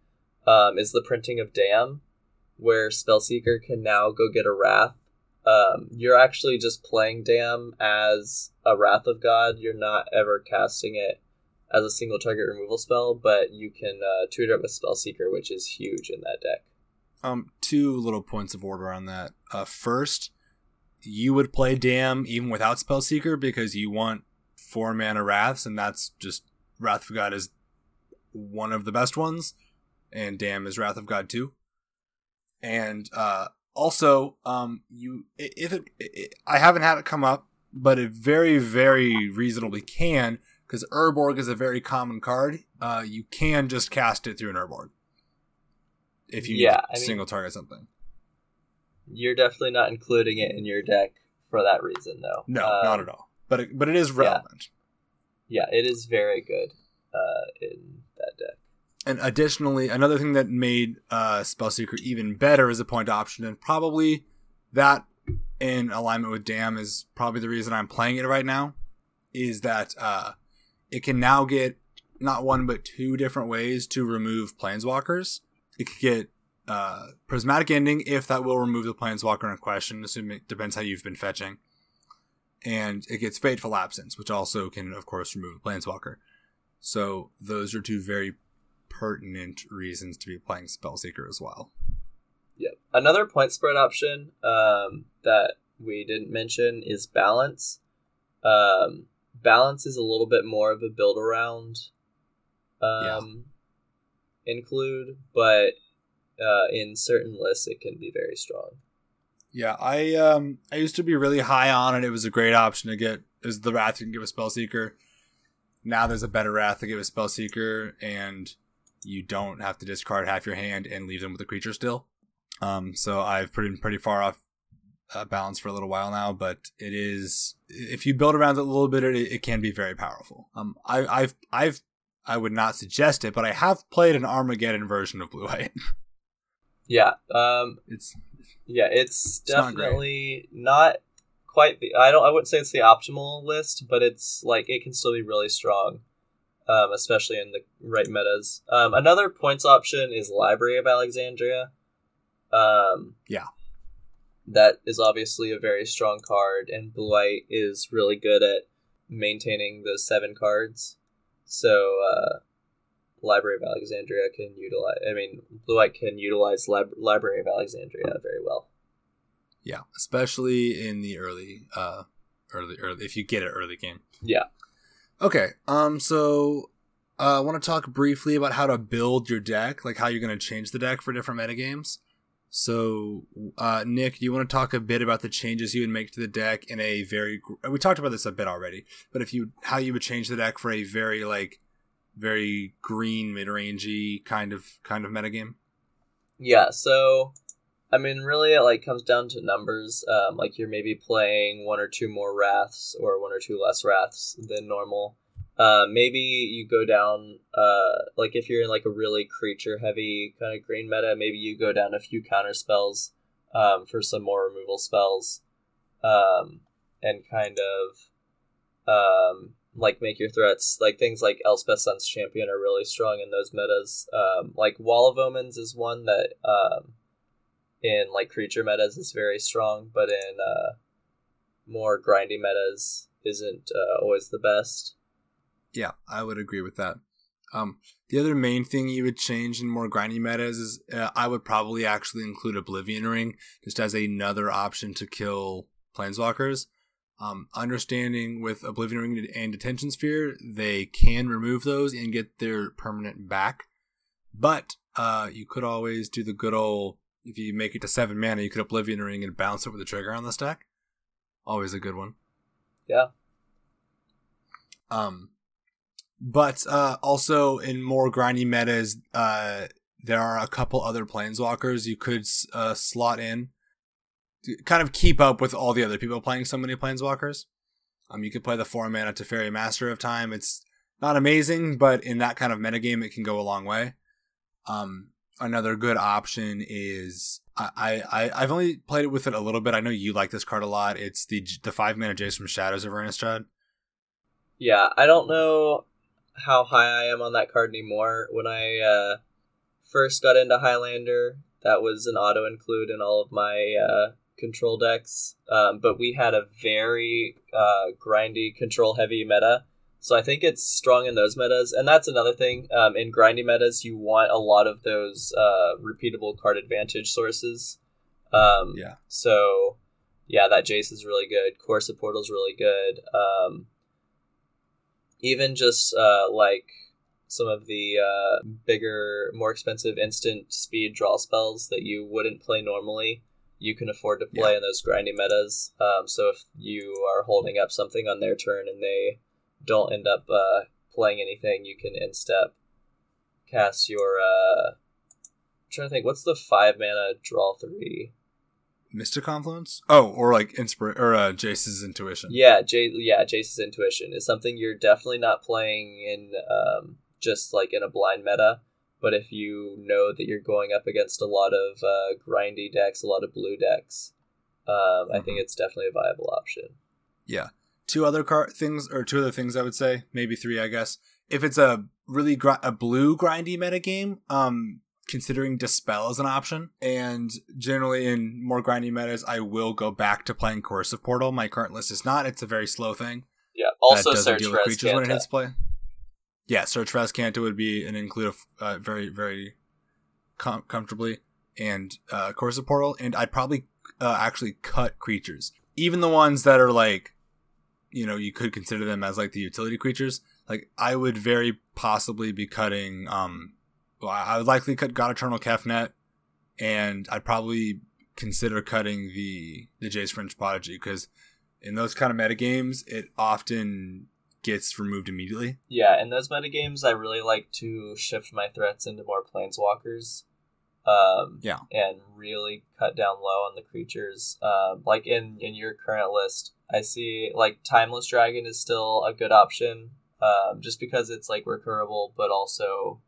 um, is the printing of Damn, where Spellseeker can now go get a Wrath. Um, you're actually just playing Damn as a Wrath of God. You're not ever casting it as a single target removal spell, but you can uh, tutor it with Spellseeker, which is huge in that deck. Um, two little points of order on that. Uh, first, you would play Damn even without Spellseeker because you want four mana wraths, and that's just Wrath of God is one of the best ones, and Damn is Wrath of God too. And uh, also, um, you if it, it, I haven't had it come up, but it very very reasonably can because Urborg is a very common card. Uh, you can just cast it through an Urborg if you Yeah, to mean- single target something. You're definitely not including it in your deck for that reason, though. No, Um, not at all. But it, but it is relevant. Yeah, it is very good uh, in that deck. And additionally, another thing that made uh, Spellseeker even better as a point option, and probably that in alignment with Damn is probably the reason I'm playing it right now, is that uh, it can now get not one but two different ways to remove planeswalkers. It could get uh, prismatic ending if that will remove the planeswalker in question, assuming it depends how you've been fetching. And it gets fateful absence, which also can, of course, remove the planeswalker. So those are two very pertinent reasons to be playing Spellseeker as well. Yep. Another point spread option um, that we didn't mention is balance. Um, balance is a little bit more of a build around um, include, but uh, in certain lists it can be very strong. Yeah, I um I used to be really high on it. It was a great option to get is the Wrath you can give a Spellseeker. Now there's a better Wrath to give a Spellseeker, and you don't have to discard half your hand and leave them with a creature still. Um, so I've been pretty far off uh, balance for a little while now, but it is if you build around it a little bit, it, it can be very powerful. Um, I, I've I've I would not suggest it, but I have played an Armageddon version of Blue White. Yeah. Um, It's yeah, it's, It's not definitely not, quite the. I don't. I wouldn't say it's the optimal list, but it's like it can still be really strong, um, especially in the right metas. Um, another points option is Library of Alexandria. Um, Yeah. that is obviously a very strong card, and Blue White is really good at maintaining those seven cards. So, uh, Library of Alexandria can utilize. I mean, Blue White can utilize Lib- Library of Alexandria very well. Yeah, especially in the early, uh, early, early. If you get it early game. Yeah. Okay. Um. So, uh, I want to talk briefly about how to build your deck, like how you're going to change the deck for different metagames. So, uh, Nick, do you want to talk a bit about the changes you would make to the deck in a very? We talked about this a bit already, but if you how you would change the deck for a very like, very green mid rangey kind of kind of metagame. Yeah, so I mean, really, it like comes down to numbers. Um, like you're maybe playing one or two more wraths or one or two less wraths than normal. Uh, maybe you go down. Uh, like if you're in like a really creature heavy kind of green meta, maybe you go down a few counter spells um, for some more removal spells, um, and kind of um, like make your threats like things like Elspeth Sun's Champion are really strong in those metas. Um, like Wall of Omens is one that um, in like creature metas is very strong, but in uh, more grindy metas isn't uh, always the best. Yeah, I would agree with that. Um, the other main thing you would change in more grindy metas is uh, I would probably actually include Oblivion Ring just as another option to kill planeswalkers. Um, understanding with Oblivion Ring and Detention Sphere, they can remove those and get their permanent back. But uh, you could always do the good old if you make it to seven mana, you could Oblivion Ring and bounce it with a trigger on the stack. Always a good one. Yeah. Um, but uh, also in more grindy metas, uh, there are a couple other planeswalkers you could uh, slot in to kind of keep up with all the other people playing so many planeswalkers. Um, you could play the four mana Teferi Master of Time. It's not amazing, but in that kind of metagame, it can go a long way. Um, another good option is I, I I've only played it with it a little bit. I know you like this card a lot. It's the the five mana Jace from Shadows of Innistrad. Yeah, I don't know how high I am on that card anymore. When I uh, first got into Highlander, that was an auto include in all of my uh, control decks. Um, but we had a very uh, grindy, control heavy meta. So I think it's strong in those metas. And that's another thing. Um, in grindy metas, you want a lot of those uh, repeatable card advantage sources. Um, Yeah. So, yeah, that Jace is really good. Core Portal's really good. Um, even just uh, like some of the uh, bigger, more expensive instant speed draw spells that you wouldn't play normally, you can afford to play Yeah. in those grindy metas. Um, so if you are holding up something on their turn and they don't end up uh, playing anything, you can instep cast your. Uh, I'm trying to think, what's the five mana draw three? Mystic Confluence? Oh, or like Inspir or uh, Jace's Intuition. Yeah, J- yeah, Jace's intuition is something you're definitely not playing in um, just like in a blind meta. But if you know that you're going up against a lot of uh, grindy decks, a lot of blue decks, um, I think it's definitely a viable option. Yeah. Two other car things, or two other things I would say, maybe three, I guess. If it's a really gr- a blue grindy meta game, um, considering dispel as an option, and generally in more grindy metas, I will go back to playing Coercive Portal. My current list is not; it's a very slow thing. Yeah. Also, that doesn't search deal with creatures when it hits play. Yeah, search for Azcanta would be an include uh, very very com- comfortably, and uh, Coercive Portal, and I'd probably uh, actually cut creatures, even the ones that are like, you know, you could consider them as like the utility creatures. Like I would very possibly be cutting. Um, well, I would likely cut God Eternal Kefnet, and I'd probably consider cutting the the Jace Vryn's Prodigy because in those kind of metagames, it often gets removed immediately. Yeah, in those metagames, I really like to shift my threats into more planeswalkers. Um, Yeah. And really cut down low on the creatures. Um, like in, in your current list, I see like Timeless Dragon is still a good option um, just because it's like recurable, but also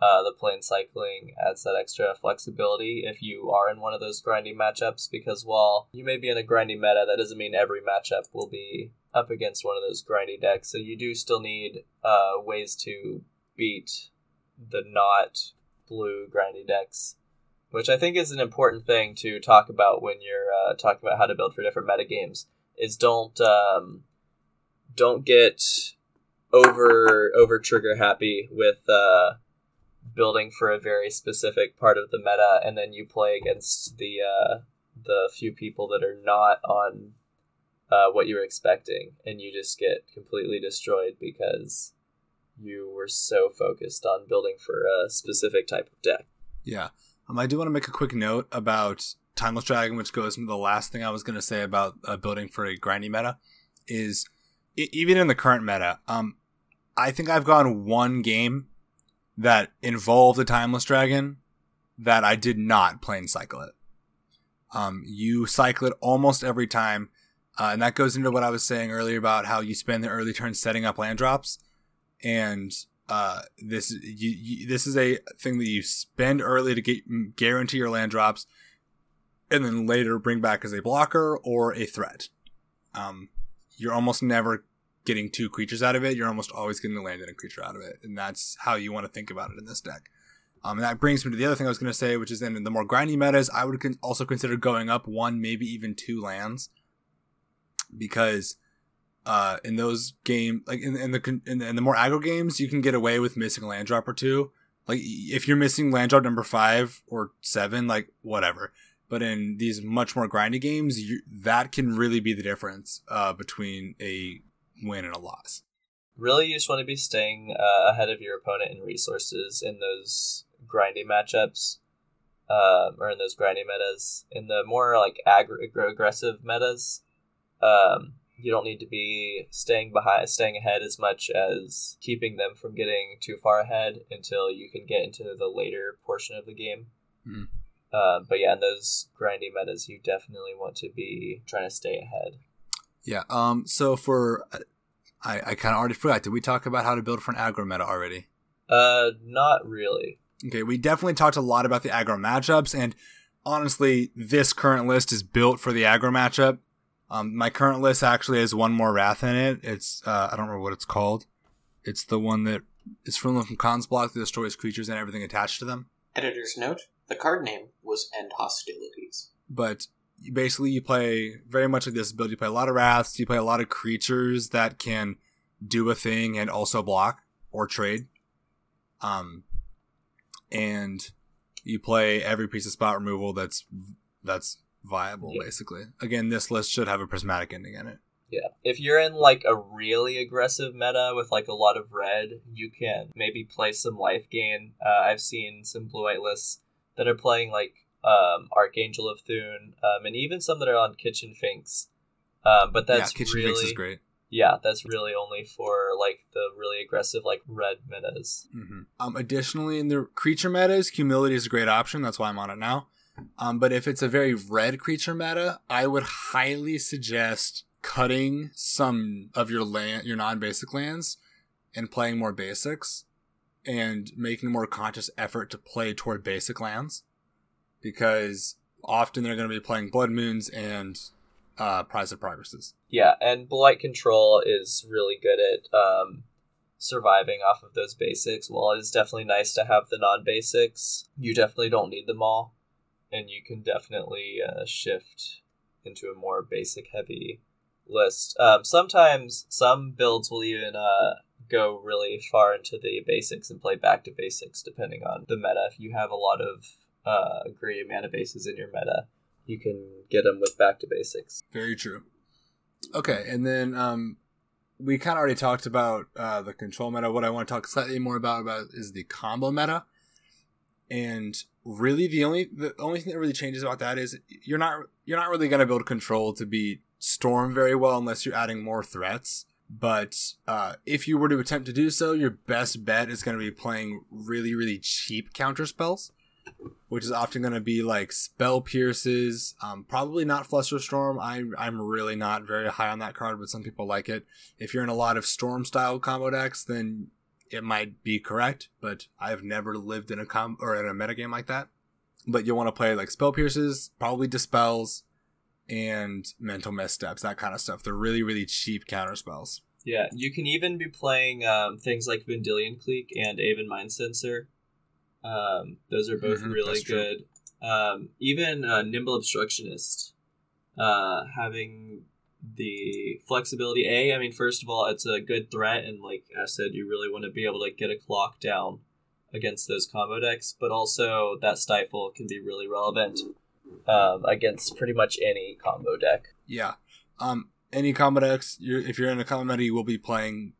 uh, the plane cycling adds that extra flexibility if you are in one of those grinding matchups. Because while you may be in a grinding meta, that doesn't mean every matchup will be up against one of those grindy decks. So you do still need uh, ways to beat the not blue grindy decks, which I think is an important thing to talk about when you're uh, talking about how to build for different metagames. Is don't um, don't get over over trigger happy with uh, building for a very specific part of the meta, and then you play against the uh, the few people that are not on uh, what you were expecting, and you just get completely destroyed because you were so focused on building for a specific type of deck. Yeah. Um, I do want to make a quick note about Timeless Dragon, which goes into the last thing I was going to say about uh, building for a grindy meta. Is even in the current meta, um, I think I've gone one game that involved a Timeless Dragon that I did not plane cycle it. Um, you cycle it almost every time, uh, and that goes into what I was saying earlier about how you spend the early turn setting up land drops, and uh, this you, you, this is a thing that you spend early to get guarantee your land drops, and then later bring back as a blocker or a threat. Um, you're almost never getting two creatures out of it. You're almost always getting a land and a creature out of it, and that's how you want to think about it in this deck. Um, and that brings me to the other thing I was going to say, which is in the more grindy metas, I would con- also consider going up one, maybe even two lands, because uh, in those game, like in, in the in, the- in the more aggro games, you can get away with missing a land drop or two. Like if you're missing land drop number five or seven, like whatever. But in these much more grindy games, you, that can really be the difference uh, between a win and a loss. Really, you just want to be staying uh, ahead of your opponent in resources in those grindy matchups, um, or in those grindy metas. In the more like aggr- aggressive metas, um, you don't need to be staying behind, staying ahead as much as keeping them from getting too far ahead until you can get into the later portion of the game. Mhm. Um, but yeah, in those grindy metas, you definitely want to be trying to stay ahead. Yeah. Um. So for I I kind of already forgot. Did we talk about how to build for an aggro meta already? Uh, not really. Okay, we definitely talked a lot about the aggro matchups, and honestly, this current list is built for the aggro matchup. Um, my current list actually has one more wrath in it. It's uh, I don't remember what it's called. It's the one that it's from from Khan's block that destroys creatures and everything attached to them. Editor's note: the card name was End Hostilities. But you- basically, you play very much like this build. You play a lot of wraths. You play a lot of creatures that can do a thing and also block or trade. Um, and you play every piece of spot removal that's that's viable. Yeah. Basically, again, this list should have a prismatic ending in it. Yeah. If you're in like a really aggressive meta with like a lot of red, you can maybe play some life gain. Uh, I've seen some blue white lists that are playing like um, Archangel of Thune, um, and even some that are on Kitchen Finks. Um, but that's yeah, Kitchen really Finks is great. yeah, that's really only for like the really aggressive like red metas. hmm Um, additionally, in the creature metas, humility is a great option. That's why I'm on it now. Um, but if it's a very red creature meta, I would highly suggest cutting some of your land, your non-basic lands, and playing more basics, and making a more conscious effort to play toward basic lands, because often they're going to be playing blood moons and uh, price of progresses. Yeah, and blight control is really good at um, surviving off of those basics. While it is definitely nice to have the non basics, you definitely don't need them all, and you can definitely uh, shift into a more basic heavy list. Um, sometimes some builds will even uh, go really far into the basics and play back to basics depending on the meta. If you have a lot of uh, greedy mana bases in your meta, you can get them with back to basics. Very true. Okay, and then um, we kind of already talked about uh, the control meta. What I want to talk slightly more about about is the combo meta, and really the only the only thing that really changes about that is you're not you're not really going to build control to beat storm very well unless you're adding more threats. But uh, if you were to attempt to do so, your best bet is going to be playing really really cheap counter spells which is often going to be like spell pierces. Um, probably not Flusterstorm. I I'm really not very high on that card, but some people like it. If you're in a lot of storm style combo decks, then it might be correct. But I've never lived in a com or in a metagame like that. But you'll want to play like spell pierces, probably dispels, and mental missteps, that kind of stuff. They're really really cheap counter spells. Yeah, you can even be playing um, things like Vendilion Clique and Aven Mindcensor. Um, those are both Mhm, really good. Um, even uh, Nimble Obstructionist, uh, having the flexibility. A, I mean, first of all, it's a good threat, and like I said, you really want to be able to get a clock down against those combo decks. But also, that stifle can be really relevant um, against pretty much any combo deck. Yeah. Um. Any combo decks, you're, if you're in a combo meta, you will be playing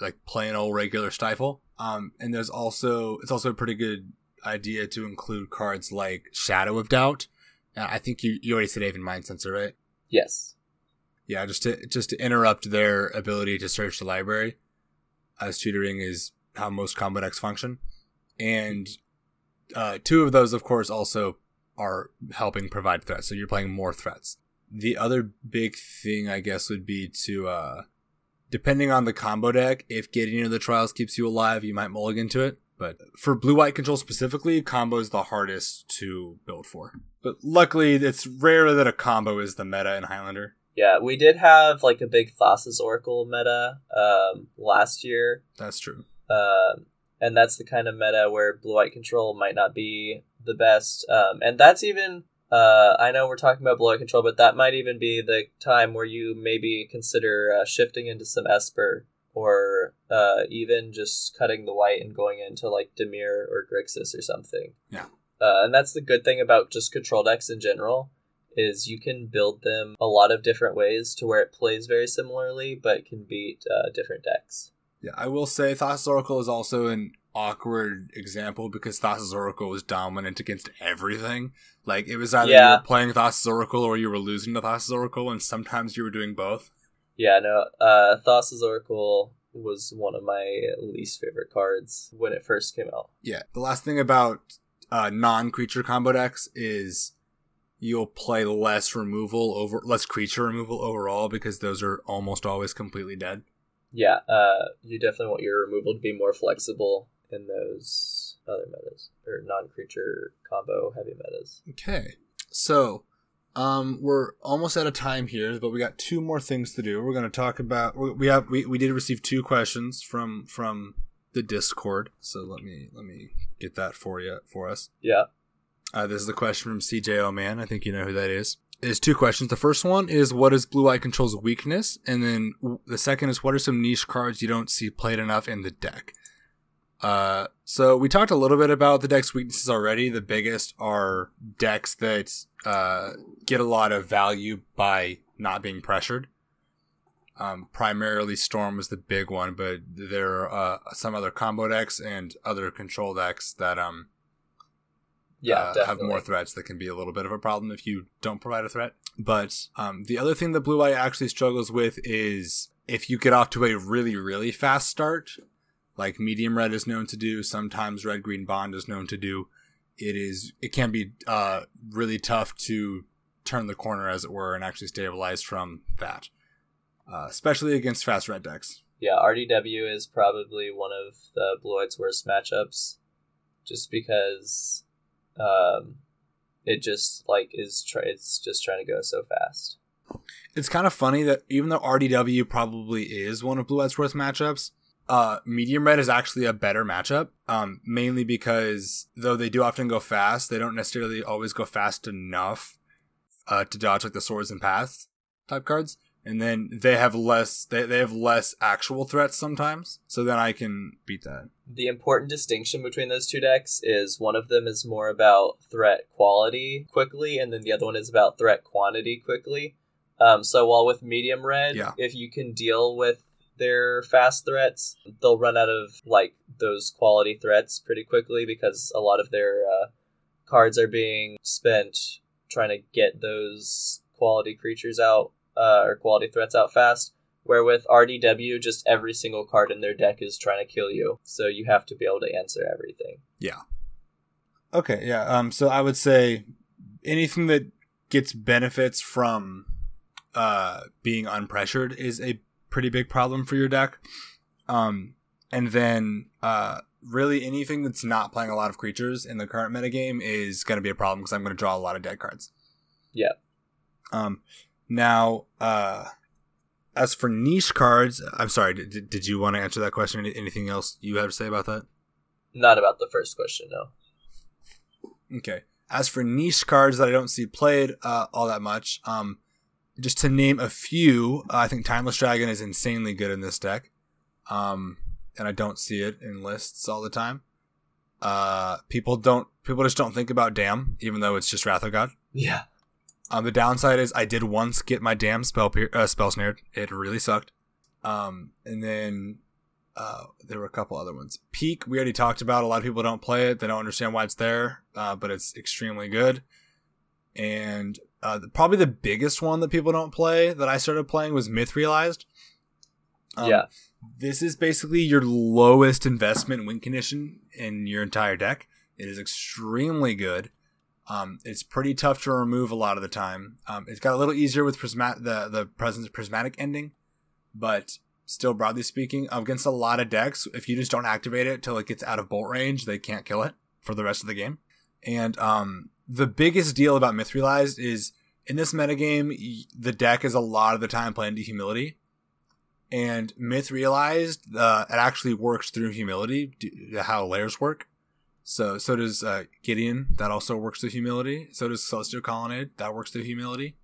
like plain old regular stifle. Um. And there's also it's also a pretty good idea to include cards like Shadow of Doubt. Uh, I think you you already said Aven Mindcensor, right? Yes. Yeah. Just to just to interrupt their ability to search the library, as tutoring is how most combo decks function, and uh, two of those, of course, also are helping provide threats. So you're playing more threats. The other big thing, I guess, would be to, uh, depending on the combo deck, if getting into the trials keeps you alive, you might mulligan to it. But for blue white control specifically, combo is the hardest to build for. But luckily, it's rare that a combo is the meta in Highlander. Yeah, we did have like a big Thassa's Oracle meta um, last year, That's true. um, and that's the kind of meta where blue white control might not be the best. Um, and that's even uh, I know we're talking about blue control, but that might even be the time where you maybe consider uh, shifting into some Esper or uh, even just cutting the white and going into like Dimir or Grixis or something. Yeah. Uh, and that's the good thing about just control decks in general is you can build them a lot of different ways to where it plays very similarly, but can beat uh, different decks. Yeah, I will say Thassa's Oracle is also an awkward example because Thassa's Oracle was dominant against everything. Like it was either you were playing Thassa's Oracle or you were losing to Thassa's Oracle, and sometimes you were doing both. Yeah, no, uh, Thassa's Oracle was one of my least favorite cards when it first came out. Yeah. The last thing about uh, non-creature combo decks is you'll play less removal over less creature removal overall because those are almost always completely dead. Yeah, uh, you definitely want your removal to be more flexible in those other metas or non-creature combo heavy metas. Okay. So, um, we're almost out of time here, but we got two more things to do. We're going to talk about we have we, we did receive two questions from from the Discord. So let me let me get that for you for us. Yeah, Uh, this is a question from CJO Man. I think you know who that is. There's two questions. The first one is what is Blue Eye Control's weakness, and then the second is what are some niche cards you don't see played enough in the deck. Uh, so we talked a little bit about the deck's weaknesses already. The biggest are decks that uh, get a lot of value by not being pressured. Um, primarily Storm was the big one, but there are uh, some other combo decks and other control decks that um Yeah, uh, have more threats that can be a little bit of a problem if you don't provide a threat. But um, the other thing that Blue Eye actually struggles with is if you get off to a really, really fast start, like Medium Red is known to do, sometimes Red Green Bond is known to do. It is it can be uh, really tough to turn the corner, as it were, and actually stabilize from that, uh, especially against fast red decks. Yeah, RDW is probably one of the Blue White's worst matchups, just because um, it just like is try- it's just trying to go so fast. It's kind of funny that even though RDW probably is one of Blue Eyes' worst matchups, uh, Medium Red is actually a better matchup. Um, mainly because though they do often go fast, they don't necessarily always go fast enough uh, to dodge like the swords and paths type cards. And then they have less they, they have less actual threats sometimes. So then I can beat that. The important distinction between those two decks is one of them is more about threat quality quickly, and then the other one is about threat quantity quickly. Um, so while with medium red, Yeah. if you can deal with their fast threats, they'll run out of like those quality threats pretty quickly because a lot of their uh, cards are being spent trying to get those quality creatures out uh, or quality threats out fast. Where with RDW, just every single card in their deck is trying to kill you, so you have to be able to answer everything. Yeah. Okay, yeah. Um, so I would say anything that gets benefits from uh being unpressured is a pretty big problem for your deck. Um, and then uh, really anything that's not playing a lot of creatures in the current metagame is going to be a problem because I'm going to draw a lot of dead cards. Yeah. Um, now, uh, as for niche cards, I'm sorry. Did, did you want to answer that question? Anything else you have to say about that? Not about the first question, no. Okay. As for niche cards that I don't see played uh, all that much, um, just to name a few, I think Timeless Dragon is insanely good in this deck, um, and I don't see it in lists all the time. Uh, people don't, people just don't think about Damn, even though it's just Wrath of God. Yeah. Um, the downside is I did once get my Damn spell pier- uh, spell snared. It really sucked. Um, and then uh, there were a couple other ones. Peek, we already talked about. A lot of people don't play it. They don't understand why it's there, uh, but it's extremely good. And uh, probably the biggest one that people don't play that I started playing was Myth Realized. Um, yeah. This is basically your lowest investment win condition in your entire deck. It is extremely good. Um, it's pretty tough to remove a lot of the time. Um, it's got a little easier with prismat the the presence of prismatic ending, but still, broadly speaking, against a lot of decks, if you just don't activate it till it gets out of bolt range, they can't kill it for the rest of the game. And um, the biggest deal about Myth Realized is in this metagame, the deck is a lot of the time playing to humility. And Myth Realized, uh, it actually works through humility, how layers work. So so does uh, Gideon. That also works through humility. So does Celestial Colonnade. That works through humility.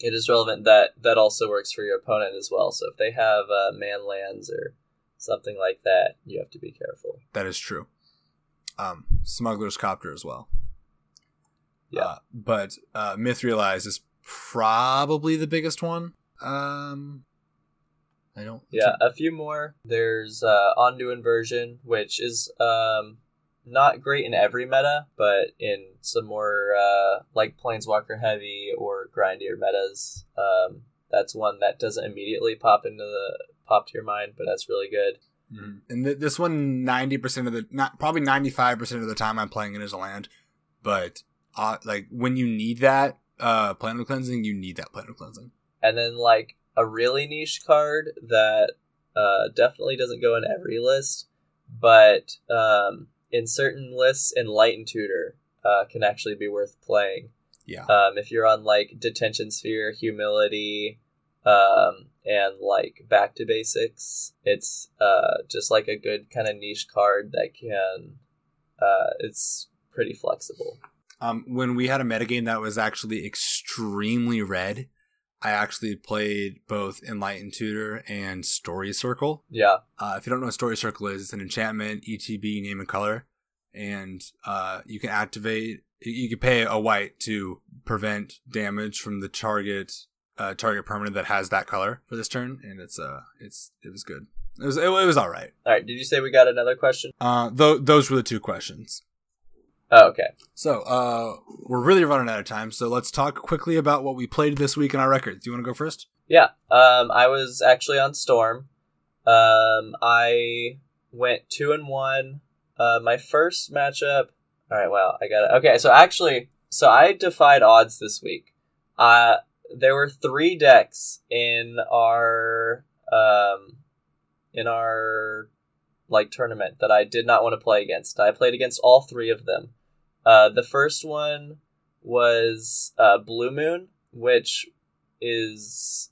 It is relevant that that also works for your opponent as well. So if they have uh, man lands or something like that, you have to be careful. That is true. Um, Smuggler's Copter as well. Yeah. Uh, but uh, Myth Realized is probably the biggest one. Um, I don't. Yeah, a few more. There's uh, Inversion, which is um, not great in every meta, but in some more uh, like Planeswalker heavy or grindier metas, um, that's one that doesn't immediately pop into the pop to your mind, but that's really good. Mhm. And th- this one, ninety percent of the, not probably ninety five percent of the time, I'm playing it as a land. But uh, like when you need that uh, planar cleansing, you need that planar cleansing. And then like a really niche card that uh, definitely doesn't go in every list, but um, in certain lists, Enlightened Tutor uh, can actually be worth playing. Yeah. Um, if you're on like Detention Sphere, Humility, um, and like Back to Basics, it's uh, just like a good kind of niche card that can. Uh, it's pretty flexible. Um, when we had a metagame that was actually extremely red, I actually played both Enlightened Tutor and Story Circle. Yeah, Uh, if you don't know what Story Circle is, it's an enchantment, ETB, name and color, and uh, you can activate. You can pay a white to prevent damage from the target uh, target permanent that has that color for this turn, and it's uh it's it was good. It was it, it was all right. All right. Did you say we got another question? Uh, th- those were the two questions. Oh, okay. So uh, we're really running out of time. So let's talk quickly about what we played this week in our records. Do you want to go first? Yeah. Um, I was actually on Storm. Um, I went two and one. Uh, my first matchup. All right. Well, I got it. Okay. So actually, so I defied odds this week. Uh, there were three decks in our um, in our like tournament that I did not want to play against. I played against all three of them. Uh, the first one was uh, Blue Moon, which is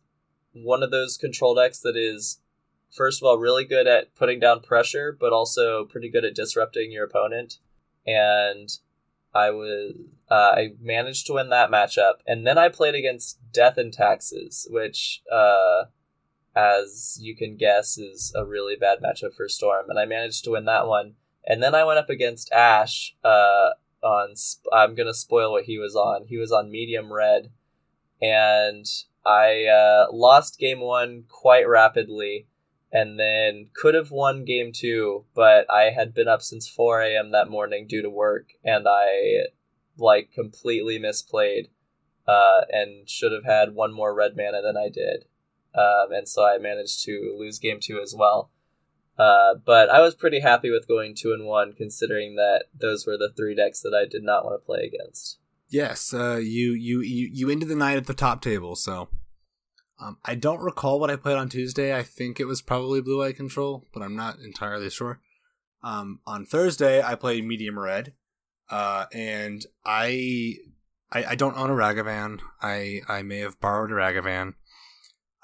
one of those control decks that is first of all really good at putting down pressure, but also pretty good at disrupting your opponent. And I was uh, I managed to win that matchup, and then I played against Death and Taxes, which, uh, as you can guess, is a really bad matchup for Storm, and I managed to win that one. And then I went up against Ash uh, on. Sp- I'm gonna spoil what he was on. He was on medium red, and I uh, lost game one quite rapidly and then could have won game two, but I had been up since 4 a.m. that morning due to work, and I like completely misplayed, uh, and should have had one more red mana than I did, um, and so I managed to lose game two as well. Uh, but I was pretty happy with going two and one, considering that those were the three decks that I did not want to play against. Yes, uh, you, you you you ended the night at the top table. So, um, I don't recall what I played on Tuesday. I think it was probably Blue Eye Control, but I'm not entirely sure. Um, on Thursday, I played Medium Red, uh, and I, I I don't own a Ragavan. I I may have borrowed a Ragavan.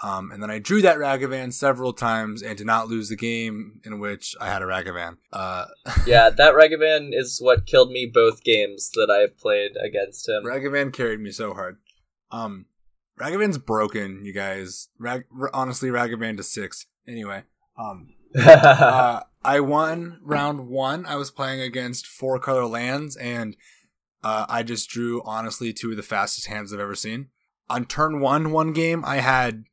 Um, and then I drew that Ragavan several times and did not lose the game in which I had a Ragavan. Uh, Yeah, that Ragavan is what killed me both games that I've played against him. Ragavan carried me so hard. Um, Ragavan's broken, you guys. Rag- r- honestly, Ragavan to six. Anyway, um, uh, I won round one. I was playing against four color lands, and uh, I just drew honestly two of the fastest hands I've ever seen. On turn one, one game, I had,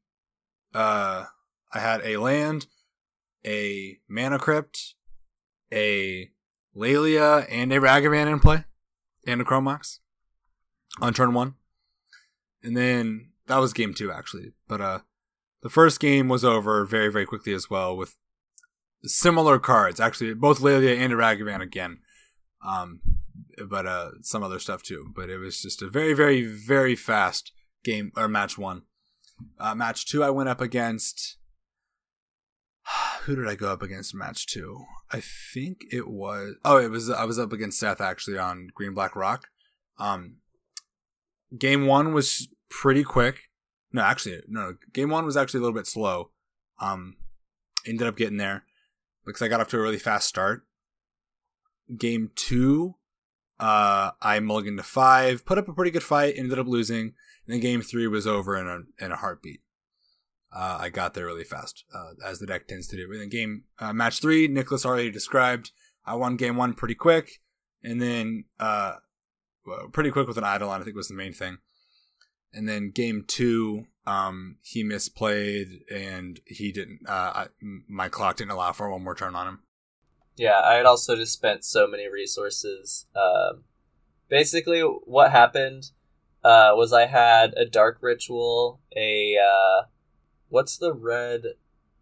uh, I had a land, a mana crypt, a Laelia, and a Ragavan in play, and a Chrome Mox on turn one. And then that was game two actually. But uh the first game was over very, very quickly as well with similar cards. Actually, both Laelia and a Ragavan again. Um but uh some other stuff too. But it was just a very, very, very fast game or match one. Uh match two I went up against who did I go up against match two? I think it was oh it was I was up against Seth actually on Green Black Rock. Um game one was pretty quick. No, actually, no. Game one was actually a little bit slow. Um, ended up getting there because I got off to a really fast start. Game two, uh, I mulliganed to five, put up a pretty good fight, ended up losing. Then game three was over in a in a heartbeat. Uh, I got there really fast, uh, as the deck tends to do. And then game uh, match three, Nicholas already described. I won game one pretty quick, and then uh, well, pretty quick with an Eidolon, I think was the main thing. And then game two, um, he misplayed and he didn't. Uh, I, my clock didn't allow for one more turn on him. Yeah, I had also just spent so many resources. Um, basically, what happened uh, was I had a dark ritual, a uh, what's the red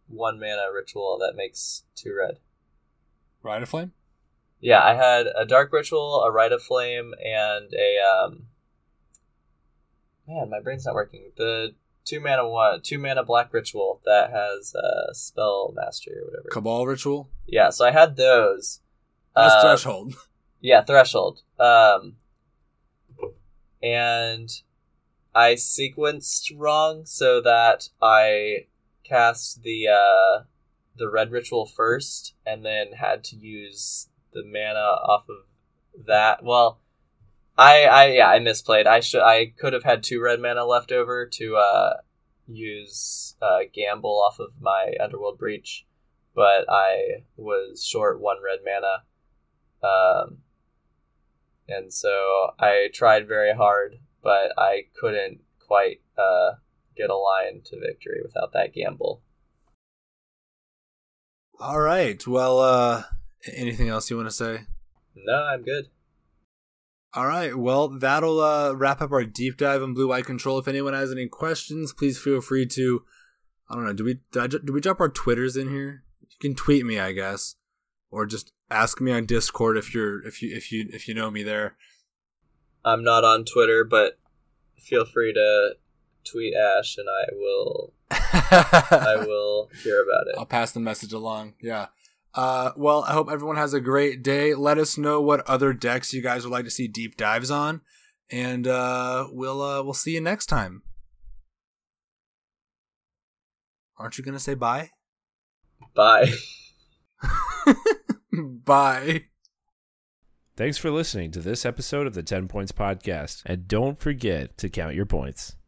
one mana ritual that makes two red? Rite of Flame. Yeah, I had a dark ritual, a rite of flame, and a um. Man, my brain's not working. The two mana one, two mana black ritual that has uh, spell mastery or whatever. Cabal Ritual. Yeah, so I had those. That's Uh, Threshold. Yeah, threshold. Um, and I sequenced wrong so that I cast the uh, the red ritual first, and then had to use the mana off of that. Well, I I yeah I misplayed. I should I could have had two red mana left over to uh, use uh, gamble off of my underworld breach, but I was short one red mana. Um, and so I tried very hard, but I couldn't quite uh, get a line to victory without that gamble. All right. Well, uh, anything else you want to say? No, I'm good. All right. Well, that'll uh, wrap up our deep dive on Blue White Control. If anyone has any questions, please feel free to. I don't know. Do we did, I, do we drop our twitters in here? You can tweet me, I guess, or just ask me on Discord if you're if you if you if you know me there. I'm not on Twitter, but feel free to tweet Ash, and I will I will hear about it. I'll pass the message along. Yeah. Uh, well, I hope everyone has a great day. Let us know what other decks you guys would like to see deep dives on, and uh, we'll uh, we'll see you next time. Aren't you gonna say bye? Bye. bye. Thanks for listening to this episode of the 10 Points Podcast, and don't forget to count your points.